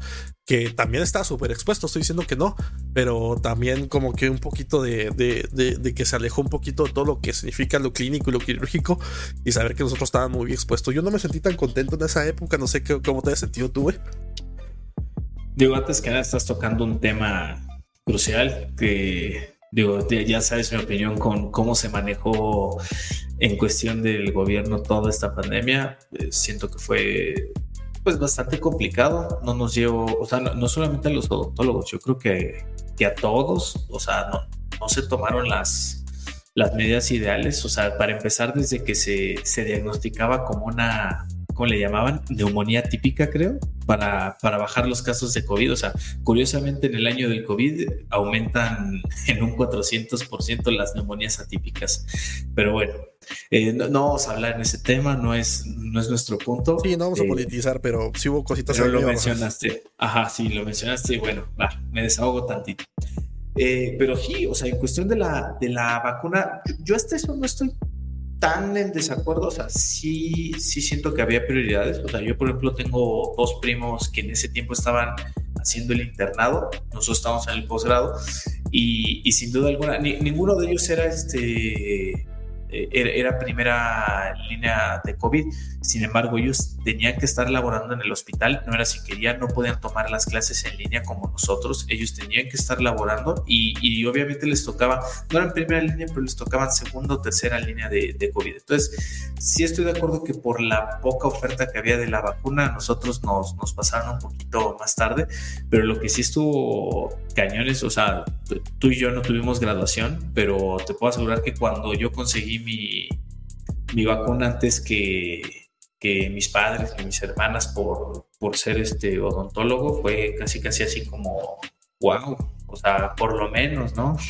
que también está súper expuesto. Estoy diciendo que no, pero también como que un poquito de, de, que se alejó un poquito de todo lo que significa lo clínico y lo quirúrgico y saber que nosotros estábamos muy expuestos. Yo no me sentí tan contento en esa época, no sé cómo te has sentido tú, Digo, antes que nada estás tocando un tema crucial que Digo, ya sabes mi opinión con cómo se manejó en cuestión del gobierno toda esta pandemia. Eh, siento que fue pues bastante complicado. No nos llevo, o sea, no, solamente a los odontólogos, yo creo que, que a todos, o sea, no, no se tomaron las, las medidas ideales. O sea, para empezar, desde que se, se diagnosticaba como una ¿cómo le llamaban? Neumonía típica, creo, para, para bajar los casos de COVID. O sea, curiosamente en el año del COVID aumentan en un 400% las neumonías atípicas. Pero bueno, eh, no, vamos a hablar en ese tema, no es, no es nuestro punto. Sí, no vamos a eh, politizar, pero sí hubo cositas. Pero lo mencionaste. Ajá, sí, lo mencionaste y bueno, va, me desahogo tantito. Eh, pero sí, o sea, en cuestión de la, de la vacuna, yo, yo hasta eso no estoy tan en desacuerdo, o sea, sí, sí siento que había prioridades. O sea, yo, por ejemplo, tengo dos primos que en ese tiempo estaban haciendo el internado, nosotros estábamos en el posgrado, y, y, sin duda alguna, ninguno de ellos era este era, primera línea de COVID. Sin embargo, ellos tenían que estar laborando en el hospital. No era si querían, no podían tomar las clases en línea como nosotros. Ellos tenían que estar laborando y, obviamente les tocaba, no eran primera línea, pero les tocaban segunda o tercera línea de, de, COVID. Entonces, sí estoy de acuerdo que por la poca oferta que había de la vacuna, nosotros nos, nos pasaron un poquito más tarde, pero lo que sí estuvo cañones, o sea, tú y yo no tuvimos graduación, pero te puedo asegurar que cuando yo conseguí mi, mi vacuna antes que, que mis padres, que mis hermanas por, por ser este odontólogo, fue casi casi así como, wow, o sea, por lo menos, ¿no?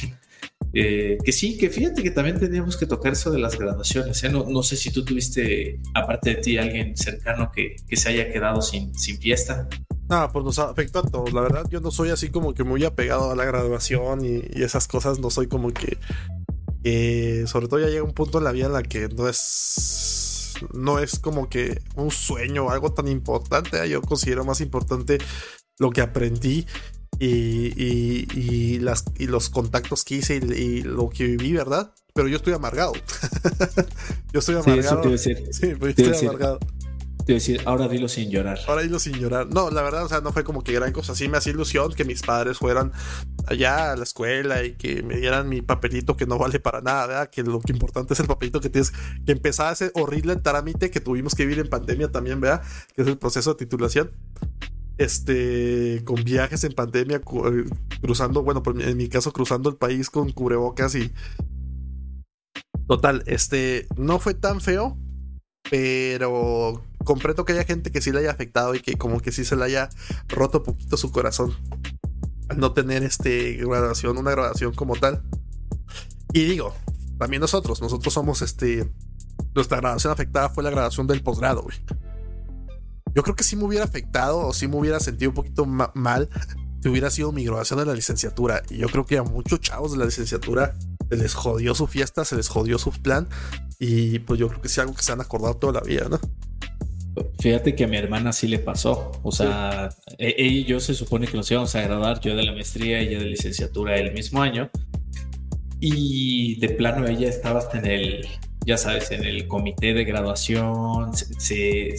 Eh, que sí, que fíjate que también teníamos que tocar eso de las graduaciones. ¿eh? No, no, sé si tú tuviste, aparte de ti, alguien cercano que, que se haya quedado sin, sin fiesta. No, pues nos afecta a todos. La verdad, yo no soy así como que muy apegado a la graduación y esas cosas. No soy como que eh, sobre todo ya llega un punto en la vida en la que no es no es como que un sueño o algo tan importante. Yo considero más importante lo que aprendí y, las, y los contactos que hice y, lo que viví, ¿verdad? Pero yo estoy amargado. yo estoy amargado. Sí, eso Sí, pues estoy amargado decir, ahora dilo sin llorar. Ahora dilo sin llorar. No, la verdad, o sea, no fue como que gran cosa. Sí me hacía ilusión que mis padres fueran allá a la escuela y que me dieran mi papelito que no vale para nada, ¿verdad? que lo que importante es el papelito que tienes, que empezaba ese horrible trámite que tuvimos que vivir en pandemia también, ¿verdad? Que es el proceso de titulación. Este, con viajes en pandemia, eh, cruzando, bueno, en mi caso, cruzando el país con cubrebocas y. Total, este, no fue tan feo, pero comprendo que haya gente que sí le haya afectado y que como que sí se le haya roto poquito su corazón al no tener este graduación, una graduación como tal. Y digo, también nosotros, nosotros somos este, nuestra graduación afectada fue la graduación del posgrado, güey. Yo creo que sí me hubiera afectado o sí me hubiera sentido un poquito mal si hubiera sido mi graduación de la licenciatura. Y yo creo que a muchos chavos de la licenciatura se les jodió su fiesta, se les jodió su plan. Y pues yo creo que sí algo que se han acordado toda la vida, ¿no? Fíjate que a mi hermana sí le pasó. O sea, ella y yo se supone que nos íbamos a graduar, yo de la maestría y ella de licenciatura el mismo año. Y de plano ella estaba hasta en el, ya sabes, en el comité de graduación. Se,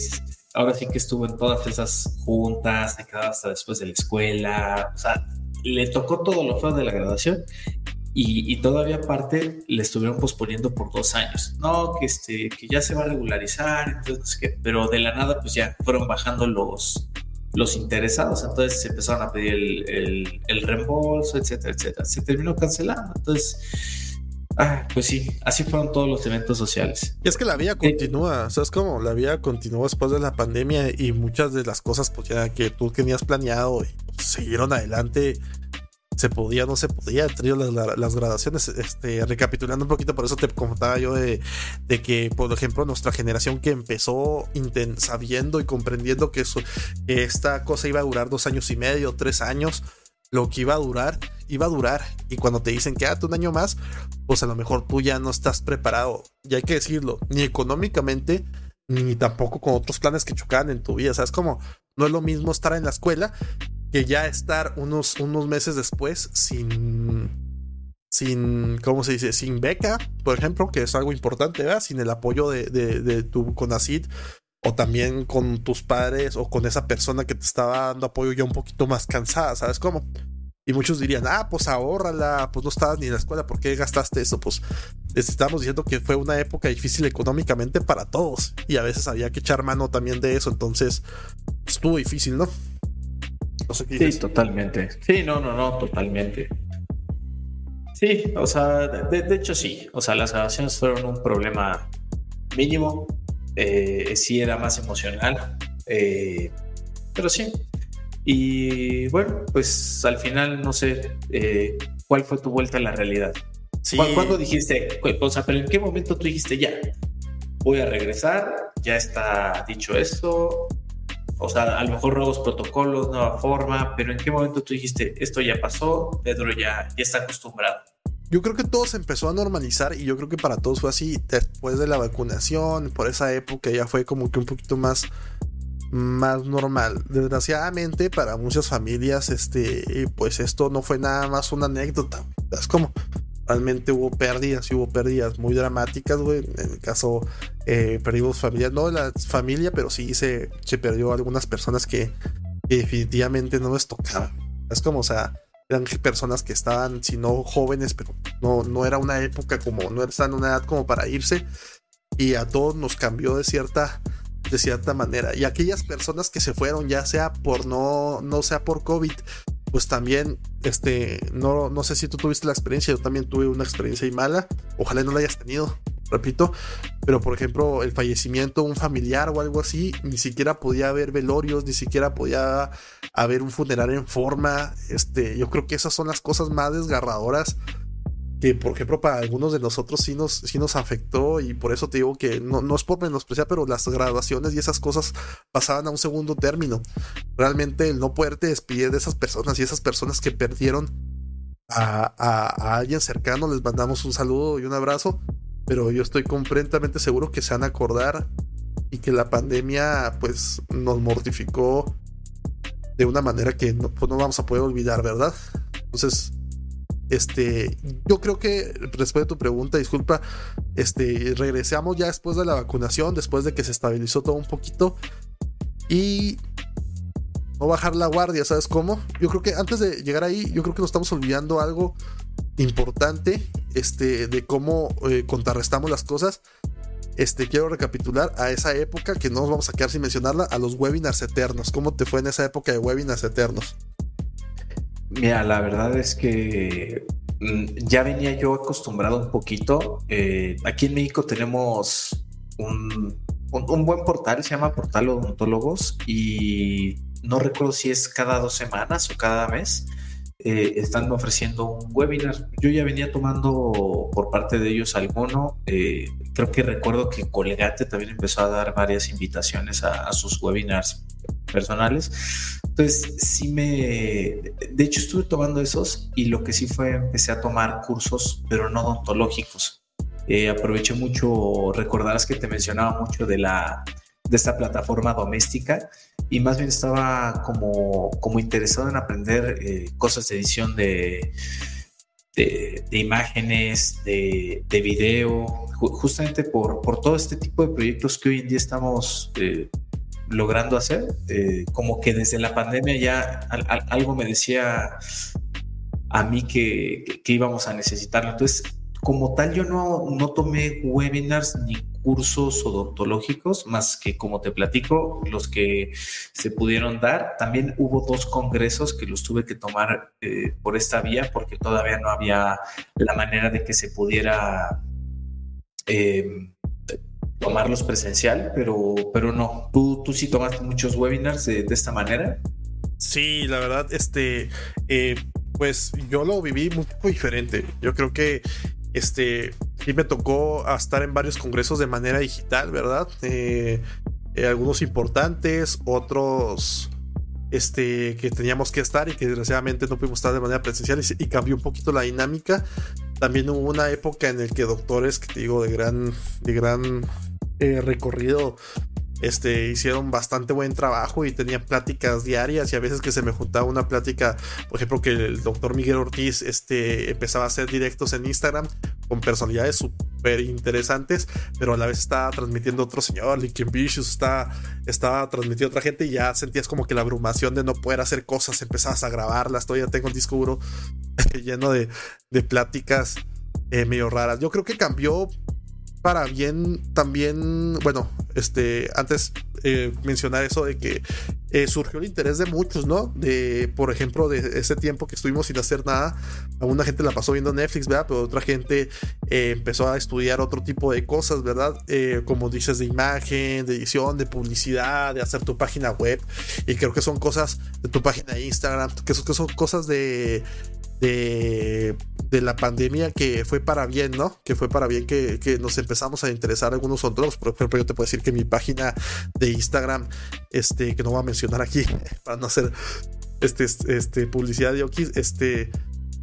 ahora sí que estuvo en todas esas juntas, se quedaba hasta después de la escuela. O sea, le tocó todo lo feo de la graduación y, todavía aparte le estuvieron posponiendo por dos años. No, que, este, que ya se va a regularizar, entonces, que, pero de la nada pues ya fueron bajando los, los interesados, entonces se empezaron a pedir el, el, reembolso, etcétera, etcétera. Se terminó cancelando, entonces... Ah, pues sí, así fueron todos los eventos sociales. Y es que la vida continúa, ¿sabes cómo? La vida continúa después de la pandemia y muchas de las cosas pues ya que tú tenías planeado pues, siguieron adelante se podía, no se podía, entre las, las gradaciones, este, recapitulando un poquito, por eso te contaba yo de, que, por ejemplo, nuestra generación que empezó sabiendo y comprendiendo que, que esta cosa iba a durar dos años y medio, tres años, lo que iba a durar, iba a durar. Y cuando te dicen que quédate un año más, pues a lo mejor tú ya no estás preparado. Y hay que decirlo, ni económicamente, ni tampoco con otros planes que chocaban en tu vida. ¿Sabes cómo? No es lo mismo estar en la escuela que ya estar unos, unos meses después sin, sin, ¿cómo se dice? Sin beca, por ejemplo, que es algo importante, ¿verdad? Sin el apoyo de, de, tu CONACID o también con tus padres o con esa persona que te estaba dando apoyo ya un poquito más cansada, ¿sabes cómo? Y muchos dirían, ah, pues ahórrala, pues no estabas ni en la escuela, ¿por qué gastaste eso? Pues estamos diciendo que fue una época difícil económicamente para todos y a veces había que echar mano también de eso, entonces estuvo difícil, ¿no? Sí, totalmente. Sí, no, no, no, totalmente. Sí, o sea, de, hecho sí. O sea, las grabaciones fueron un problema mínimo. Eh, sí era más emocional. Eh, pero sí. Y bueno, pues al final no sé eh, cuál fue tu vuelta a la realidad. Sí. ¿Cuándo dijiste? O sea, pero en qué momento tú dijiste ya? Voy a regresar, ya está dicho esto, o sea, a lo mejor nuevos protocolos, nueva forma, pero ¿en qué momento tú dijiste, esto ya pasó, Pedro ya, ya está acostumbrado? Yo creo que todo se empezó a normalizar y yo creo que para todos fue así después de la vacunación, por esa época ya fue como que un poquito más más normal. Desgraciadamente para muchas familias este pues esto no fue nada más una anécdota. Es como realmente hubo pérdidas y hubo pérdidas muy dramáticas, güey. En el caso, eh, perdimos familia, no la familia, pero sí se, se perdió algunas personas que, definitivamente no les tocaba. Es como, o sea, eran personas que estaban, si no jóvenes, pero no, no era una época como, no estaban en una edad como para irse. Y a todos nos cambió de cierta, de cierta manera. Y aquellas personas que se fueron, ya sea por no, no sea por COVID, pues también, este, no, no sé si tú tuviste la experiencia, yo también tuve una experiencia y mala, ojalá no la hayas tenido, repito, pero por ejemplo, el fallecimiento de un familiar o algo así, ni siquiera podía haber velorios, ni siquiera podía haber un funeral en forma, este, yo creo que esas son las cosas más desgarradoras que por ejemplo para algunos de nosotros sí nos, sí nos afectó y por eso te digo que no, no es por menospreciar, pero las graduaciones y esas cosas pasaban a un segundo término. Realmente el no poderte despedir de esas personas y esas personas que perdieron a, a, alguien cercano, les mandamos un saludo y un abrazo, pero yo estoy completamente seguro que se van a acordar y que la pandemia pues nos mortificó de una manera que no, pues, no vamos a poder olvidar, ¿verdad? Entonces, este, yo creo que después de tu pregunta, disculpa, este, regresamos ya después de la vacunación, después de que se estabilizó todo un poquito. Y no bajar la guardia, ¿sabes cómo? Yo creo que antes de llegar ahí, yo creo que nos estamos olvidando algo importante este, de cómo eh, contrarrestamos las cosas. Este, quiero recapitular a esa época que no nos vamos a quedar sin mencionarla, a los webinars eternos. ¿Cómo te fue en esa época de webinars eternos? Mira, la verdad es que mm, ya venía yo acostumbrado un poquito. Eh, aquí en México tenemos un, un, buen portal, se llama Portal Odontólogos, y no recuerdo si es cada dos semanas o cada mes. Eh, están ofreciendo un webinar. Yo ya venía tomando por parte de ellos alguno. Eh, creo que recuerdo que Colgate también empezó a dar varias invitaciones a, sus webinars personales. Entonces, sí me... De hecho, estuve tomando esos y lo que sí fue, empecé a tomar cursos, pero no odontológicos. Eh, aproveché mucho, recordarás que te mencionaba mucho de la de esta plataforma doméstica y más bien estaba como, como interesado en aprender eh, cosas de edición de, de, imágenes, de, de video, justamente por, por todo este tipo de proyectos que hoy en día estamos eh, logrando hacer. Eh, como que desde la pandemia ya algo me decía a mí que, que, íbamos a necesitarlo. Entonces, como tal, yo no, no tomé webinars ni cursos odontológicos, más que como te platico, los que se pudieron dar. También hubo dos congresos que los tuve que tomar eh, por esta vía porque todavía no había la manera de que se pudiera eh, tomarlos presencial, pero, pero no. ¿Tú, tú sí tomaste muchos webinars de, esta manera. Sí, la verdad, este, eh, pues yo lo viví un poco diferente. Yo creo que este, sí me tocó estar en varios congresos de manera digital, ¿verdad? Eh, eh, algunos importantes, otros este, que teníamos que estar y que desgraciadamente no pudimos estar de manera presencial y, cambió un poquito la dinámica. También hubo una época en la que doctores, que te digo, de gran, de gran eh, recorrido este, hicieron bastante buen trabajo y tenía pláticas diarias y a veces que se me juntaba una plática, por ejemplo, que el doctor Miguel Ortiz este, empezaba a hacer directos en Instagram con personalidades súper interesantes, pero a la vez estaba transmitiendo otro señor, Linkin Vicious, estaba, estaba transmitiendo otra gente y ya sentías como que la abrumación de no poder hacer cosas, empezabas a grabarlas, todavía tengo un disco duro lleno de, de pláticas eh, medio raras. Yo creo que cambió para bien también, bueno, este, antes eh, mencionar eso de que eh, surgió el interés de muchos, ¿no? De, por ejemplo, de ese tiempo que estuvimos sin hacer nada, alguna gente la pasó viendo Netflix, ¿verdad? Pero otra gente eh, empezó a estudiar otro tipo de cosas, ¿verdad? como dices, de imagen, de edición, de publicidad, de hacer tu página web. Y creo que son cosas de tu página de Instagram, que son cosas de de, la pandemia que fue para bien, ¿no? Que fue para bien que, nos empezamos a interesar algunos otros. Por ejemplo, yo te puedo decir que mi página de Instagram, este, que no voy a mencionar aquí para no hacer este, este, publicidad de Okis, este,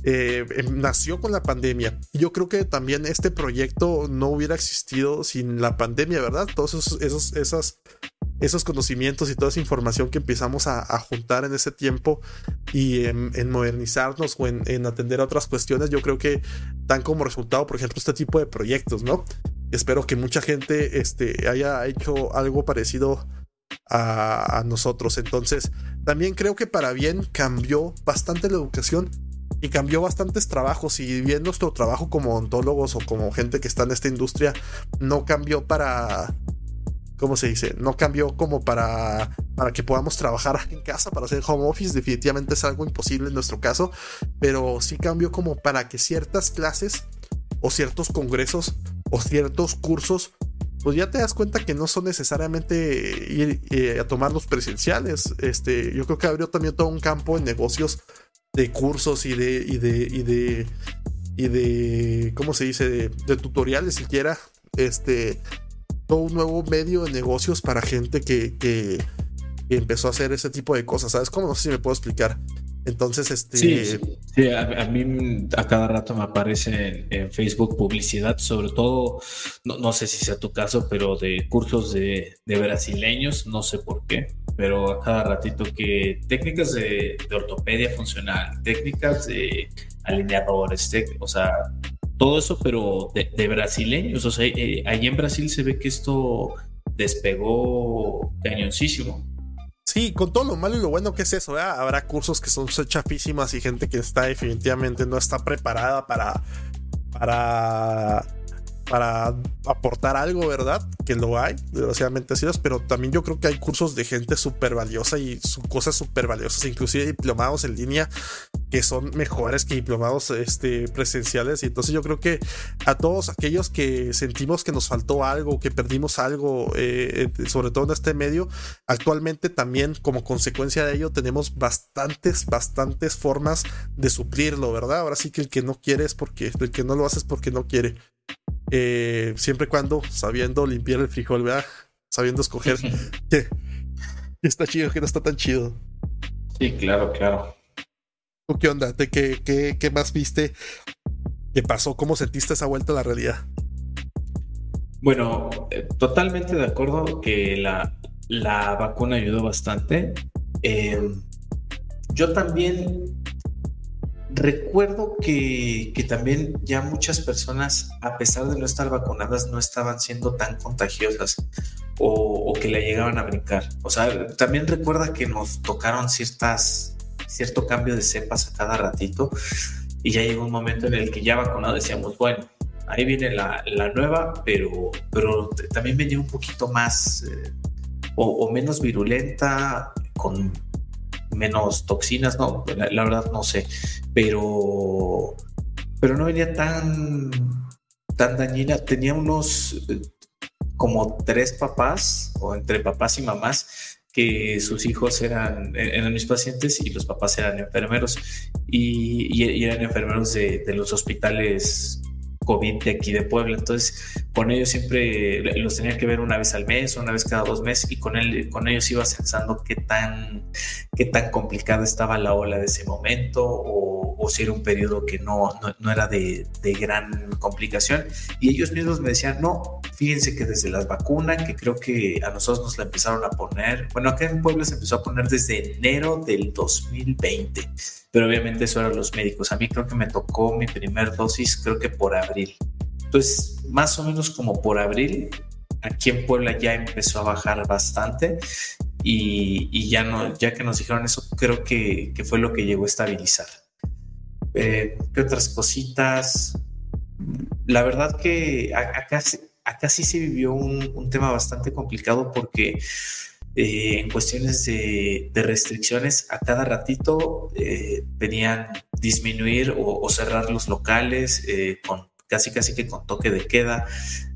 eh, em, nació con la pandemia. Yo creo que también este proyecto no hubiera existido sin la pandemia, ¿verdad? Todos esos, esos esas esos conocimientos y toda esa información que empezamos a, juntar en ese tiempo y en, modernizarnos o en, atender a otras cuestiones, yo creo que dan como resultado, por ejemplo, este tipo de proyectos, ¿no? Espero que mucha gente este, haya hecho algo parecido a, a nosotros. Entonces, también creo que para bien cambió bastante la educación y cambió bastantes trabajos y bien nuestro trabajo como ontólogos o como gente que está en esta industria no cambió para ¿cómo se dice? No cambió como para, para que podamos trabajar en casa, para hacer home office. Definitivamente es algo imposible en nuestro caso, pero sí cambió como para que ciertas clases o ciertos congresos o ciertos cursos, pues ya te das cuenta que no son necesariamente ir eh, a tomar los presenciales. Este, yo creo que abrió también todo un campo en negocios de cursos y de, y de, y de, y de, ¿cómo se dice? De, de tutoriales siquiera. Este, todo un nuevo medio de negocios para gente que, que, empezó a hacer ese tipo de cosas. ¿Sabes cómo? No sé si me puedo explicar. Entonces, este. Sí, a, mí a cada rato me aparece en, Facebook publicidad, sobre todo, no, no, sé si sea tu caso, pero de cursos de, de, brasileños, no sé por qué, pero a cada ratito que técnicas de, de ortopedia funcional, técnicas de alineadores, o sea, todo eso, pero de, brasileños. O sea, eh, ahí en Brasil se ve que esto despegó cañoncísimo. Sí, con todo lo malo y lo bueno que es eso, habrá cursos que son chafísimas y gente que está definitivamente no está preparada para, para para aportar algo, ¿verdad? Que lo hay, desgraciadamente así es, pero también yo creo que hay cursos de gente súper valiosa y cosas súper valiosas, inclusive diplomados en línea que son mejores que diplomados este, presenciales. Y entonces yo creo que a todos aquellos que sentimos que nos faltó algo, que perdimos algo, eh, sobre todo en este medio, actualmente también como consecuencia de ello tenemos bastantes, bastantes formas de suplirlo, ¿verdad? Ahora sí que el que no quiere es porque, el que no lo hace es porque no quiere. Eh, siempre y cuando sabiendo limpiar el frijol, ¿verdad? Sabiendo escoger que está chido, que no está tan chido. Sí, claro, claro. ¿Tú qué onda? qué, qué, qué más viste? ¿Qué pasó? ¿Cómo sentiste esa vuelta a la realidad? Bueno, eh, totalmente de acuerdo que la, la vacuna ayudó bastante. Eh, yo también Recuerdo que, también ya muchas personas, a pesar de no estar vacunadas, no estaban siendo tan contagiosas o, que la llegaban a brincar. O sea, también recuerda que nos tocaron ciertas, cierto cambio de cepas a cada ratito y ya llegó un momento en el que ya vacunado decíamos, bueno, ahí viene la, nueva, pero, pero también venía un poquito más eh, o menos virulenta, con menos toxinas, no, la, verdad no sé, pero, pero no venía tan, tan dañina, tenía unos eh, como tres papás o entre papás y mamás que sus hijos eran, eran mis pacientes y los papás eran enfermeros. Y, eran enfermeros de, de los hospitales COVID de aquí de Puebla. Entonces, con ellos siempre los tenía que ver una vez al mes, una vez cada dos meses, y con, él, con ellos iba pensando qué tan, qué tan complicada estaba la ola de ese momento o, si era un periodo que no, no, era de, de, gran complicación. Y ellos mismos me decían, no, fíjense que desde las vacunas, que creo que a nosotros nos la empezaron a poner, bueno, acá en Puebla se empezó a poner desde enero del 2020 pero obviamente eso eran los médicos. A mí creo que me tocó mi primer dosis, creo que por abril. Entonces, más o menos como por abril, aquí en Puebla ya empezó a bajar bastante y, ya no, ya que nos dijeron eso, creo que, fue lo que llegó a estabilizar. Eh, ¿Qué otras cositas? La verdad que acá, sí se vivió un, un tema bastante complicado porque eh, en cuestiones de, restricciones, a cada ratito eh, venían disminuir o, cerrar los locales eh, con casi casi que con toque de queda.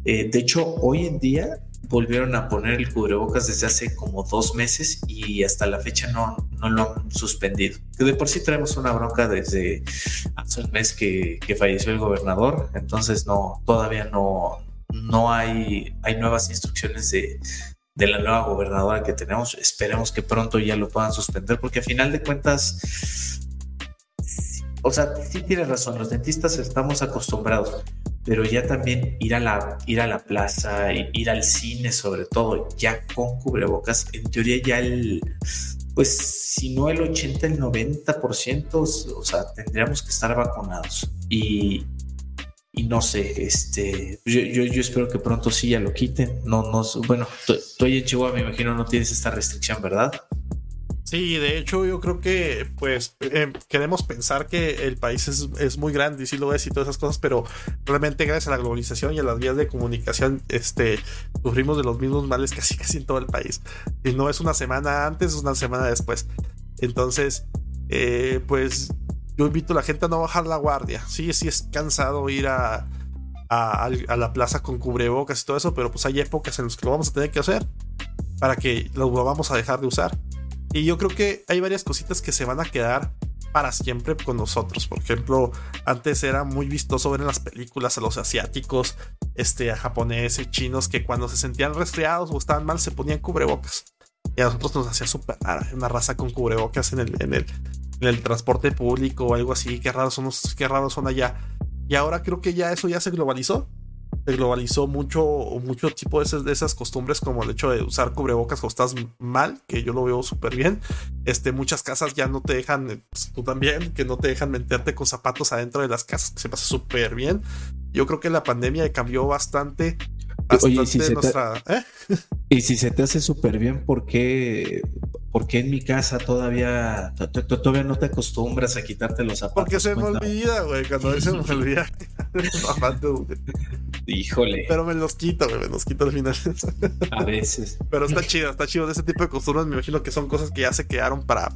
de hecho, hoy en día volvieron a poner el cubrebocas desde hace como dos meses y hasta la fecha no, no lo han suspendido. Que de por sí traemos una bronca desde hace un mes que, que falleció el gobernador, entonces no, todavía no, no hay, hay nuevas instrucciones de, de la nueva gobernadora que tenemos. Esperemos que pronto ya lo puedan suspender, porque a final de cuentas, o sea, sí tienes razón, los dentistas estamos acostumbrados, pero ya también ir a la, ir a la plaza, ir al cine sobre todo, ya con cubrebocas, en teoría ya el, pues si no el 80, el 90%, o sea, tendríamos que estar vacunados. Y, y no sé, este, yo, yo, espero que pronto sí ya lo quiten. No, no, bueno, estoy en Chihuahua, me imagino no tienes esta restricción, ¿verdad? Sí, de hecho yo creo que pues em, queremos pensar que el país es, muy grande y sí lo es y todas esas cosas, pero realmente gracias a la globalización y a las vías de comunicación, este, sufrimos de los mismos males casi casi en todo el país. Y no es una semana antes, es una semana después. Entonces, eh, pues yo invito a la gente a no bajar la guardia. Sí, sí es cansado ir a, a, la plaza con cubrebocas y todo eso, pero pues hay épocas en las que lo vamos a tener que hacer para que lo vamos a dejar de usar. Y yo creo que hay varias cositas que se van a quedar para siempre con nosotros. Por ejemplo, antes era muy vistoso ver en las películas a los asiáticos, este, a japoneses, chinos, que cuando se sentían resfriados o estaban mal se ponían cubrebocas. Y a nosotros nos hacía súper rara una raza con cubrebocas en el, en el, transporte público o algo así. Qué raros son, qué raros son allá. Y ahora creo que ya eso ya se globalizó. Se globalizó mucho, mucho tipo de esas, de esas costumbres, como el hecho de usar cubrebocas cuando estás mal, que yo lo veo súper bien. Este, muchas casas ya no te dejan, pues, tú también, que no te dejan meterte con zapatos adentro de las casas, que se pasa súper bien. Yo creo que la pandemia cambió bastante Oye, ¿y si, se te, ¿eh? y si se te hace súper bien, ¿por qué ¿por qué en mi casa todavía, todavía no te acostumbras a quitarte los zapatos? Porque se me olvida, güey, cuando se me olvida. Híjole. Pero me los quito, güey, me los quito al final. A veces. Pero está chido, está chido. De ese tipo de costumbres me imagino que son cosas que ya se quedaron para,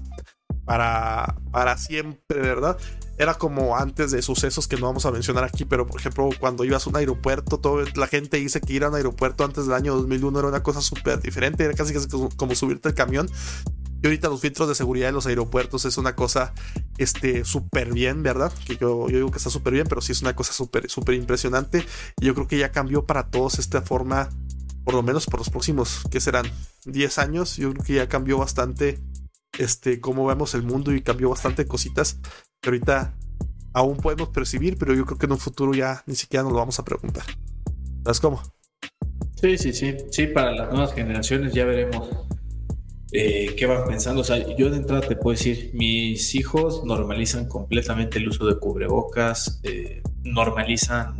para, para siempre, ¿verdad? Era como antes de sucesos que no vamos a mencionar aquí, pero por ejemplo, cuando ibas a un aeropuerto, todo, la gente dice que ir a un aeropuerto antes del año 2001 era una cosa súper diferente, era casi, casi como subirte al camión. Y ahorita los filtros de seguridad de los aeropuertos es una cosa este súper bien, ¿verdad? Que yo, yo digo que está súper bien, pero sí es una cosa súper súper impresionante. Y yo creo que ya cambió para todos esta forma, por lo menos por los próximos, que serán 10 años. Yo creo que ya cambió bastante este, cómo vemos el mundo y cambió bastante cositas que ahorita aún podemos percibir, pero yo creo que en un futuro ya ni siquiera nos lo vamos a preguntar. ¿Sabes cómo? Sí, sí, sí. Sí, para las nuevas generaciones ya veremos eh, qué van pensando. O sea, yo de entrada te puedo decir, mis hijos normalizan completamente el uso de cubrebocas, eh, normalizan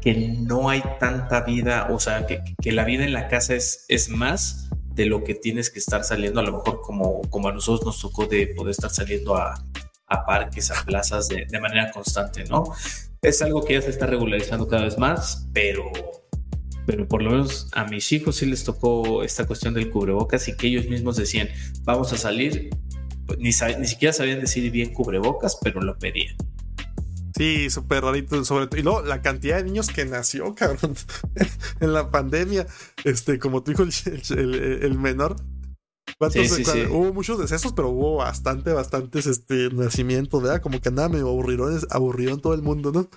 que no hay tanta vida, o sea, que, que, la vida en la casa es, es más de lo que tienes que estar saliendo, a lo mejor como, como a nosotros nos tocó de poder estar saliendo a, a parques, a plazas de, de, manera constante, ¿no? Es algo que ya se está regularizando cada vez más, pero, pero por lo menos a mis hijos sí les tocó esta cuestión del cubrebocas y que ellos mismos decían, vamos a salir, ni, ni siquiera sabían decir bien cubrebocas, pero lo pedían. Sí, súper rarito, sobre todo. Y luego la cantidad de niños que nació, cabrón, en la pandemia. Este, como tu hijo, el, el, menor. Sí, sí, sí. Hubo muchos decesos, pero hubo bastante, bastantes este, nacimientos, ¿verdad? Como que nada, me aburrió en todo el mundo, ¿no?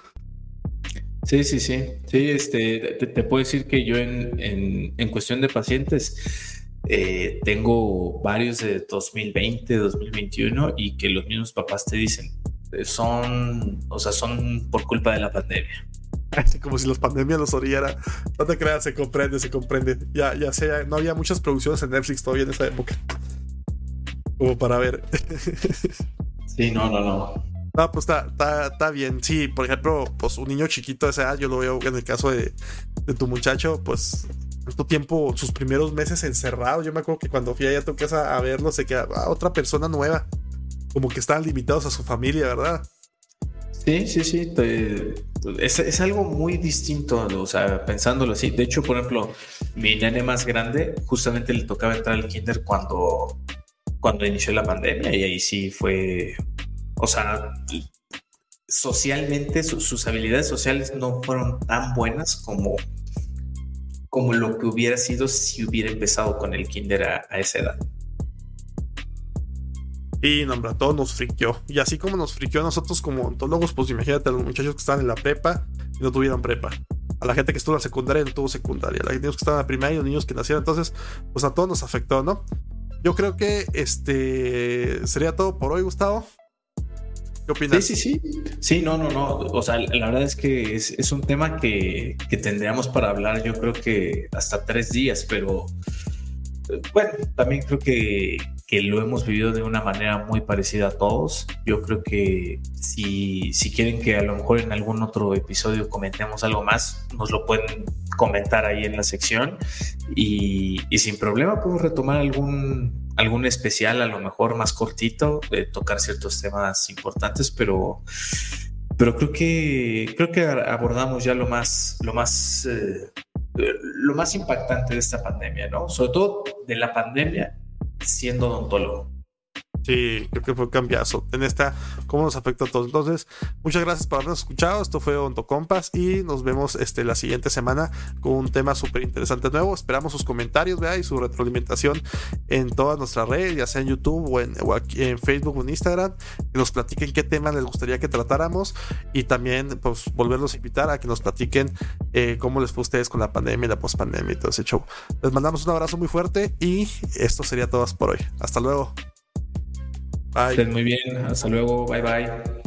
Sí, sí, sí. Sí, este, te, te puedo decir que yo en, en, en cuestión de pacientes eh, tengo varios de 2020, 2021 y que los mismos papás te dicen, son, o sea, son por culpa de la pandemia. Como si la pandemia los oriara. No te creas, se comprende, se comprende. Ya, ya sea, no había muchas producciones en Netflix todavía en esa época. Como para ver. Sí, no, no, no. No, pues está, está, está, bien. Sí, por ejemplo, pues un niño chiquito de esa edad, yo lo veo en el caso de, de tu muchacho, pues tanto tiempo, sus primeros meses encerrados. Yo me acuerdo que cuando fui allá a tu casa a verlo, se quedaba otra persona nueva como que estaban limitados a su familia, ¿verdad? Sí, sí, sí. es, es, algo muy distinto, o sea, pensándolo así. De hecho, por ejemplo, mi nene más grande justamente le tocaba entrar al kinder cuando, cuando inició la pandemia y ahí sí fue, o sea, socialmente sus habilidades sociales no fueron tan buenas como, como lo que hubiera sido si hubiera empezado con el kinder a esa edad. Y nombra, todo nos friqueó. Y así como nos friqueó a nosotros como ontólogos, pues imagínate a los muchachos que estaban en la prepa y no tuvieron prepa. A la gente que estuvo en la secundaria y no tuvo secundaria. A los niños que estaban en la primaria y los niños que nacieron. Entonces, pues a todos nos afectó, ¿no? Yo creo que este sería todo por hoy, Gustavo. ¿Qué opinas? Sí, sí, sí. Sí, no, no, no. O sea, la verdad es que es, es un tema que, que tendríamos para hablar, yo creo que hasta tres días, pero bueno, también creo que, que, lo hemos vivido de una manera muy parecida a todos. Yo creo que si, si quieren que a lo mejor en algún otro episodio comentemos algo más, nos lo pueden comentar ahí en la sección y, y sin problema podemos retomar algún, algún especial, a lo mejor más cortito, de tocar ciertos temas importantes, pero pero creo que creo que abordamos ya lo más lo más eh, lo más impactante de esta pandemia, ¿no? Sobre todo de la pandemia siendo odontólogo. Sí, creo que fue un cambiazo en esta, cómo nos afecta a todos. Entonces, muchas gracias por habernos escuchado. Esto fue Ontocompas y nos vemos este, la siguiente semana con un tema súper interesante nuevo. Esperamos sus comentarios ¿vea? y su retroalimentación en todas nuestras redes, ya sea en YouTube o en, Facebook o en Instagram. Que nos platiquen qué tema les gustaría que tratáramos y también pues volverlos a invitar a que nos platiquen eh, cómo les fue a ustedes con la pandemia y la pospandemia y todo ese show. Les mandamos un abrazo muy fuerte y esto sería todo por hoy. Hasta luego. Bye. Estén muy bien. Hasta luego. Bye bye.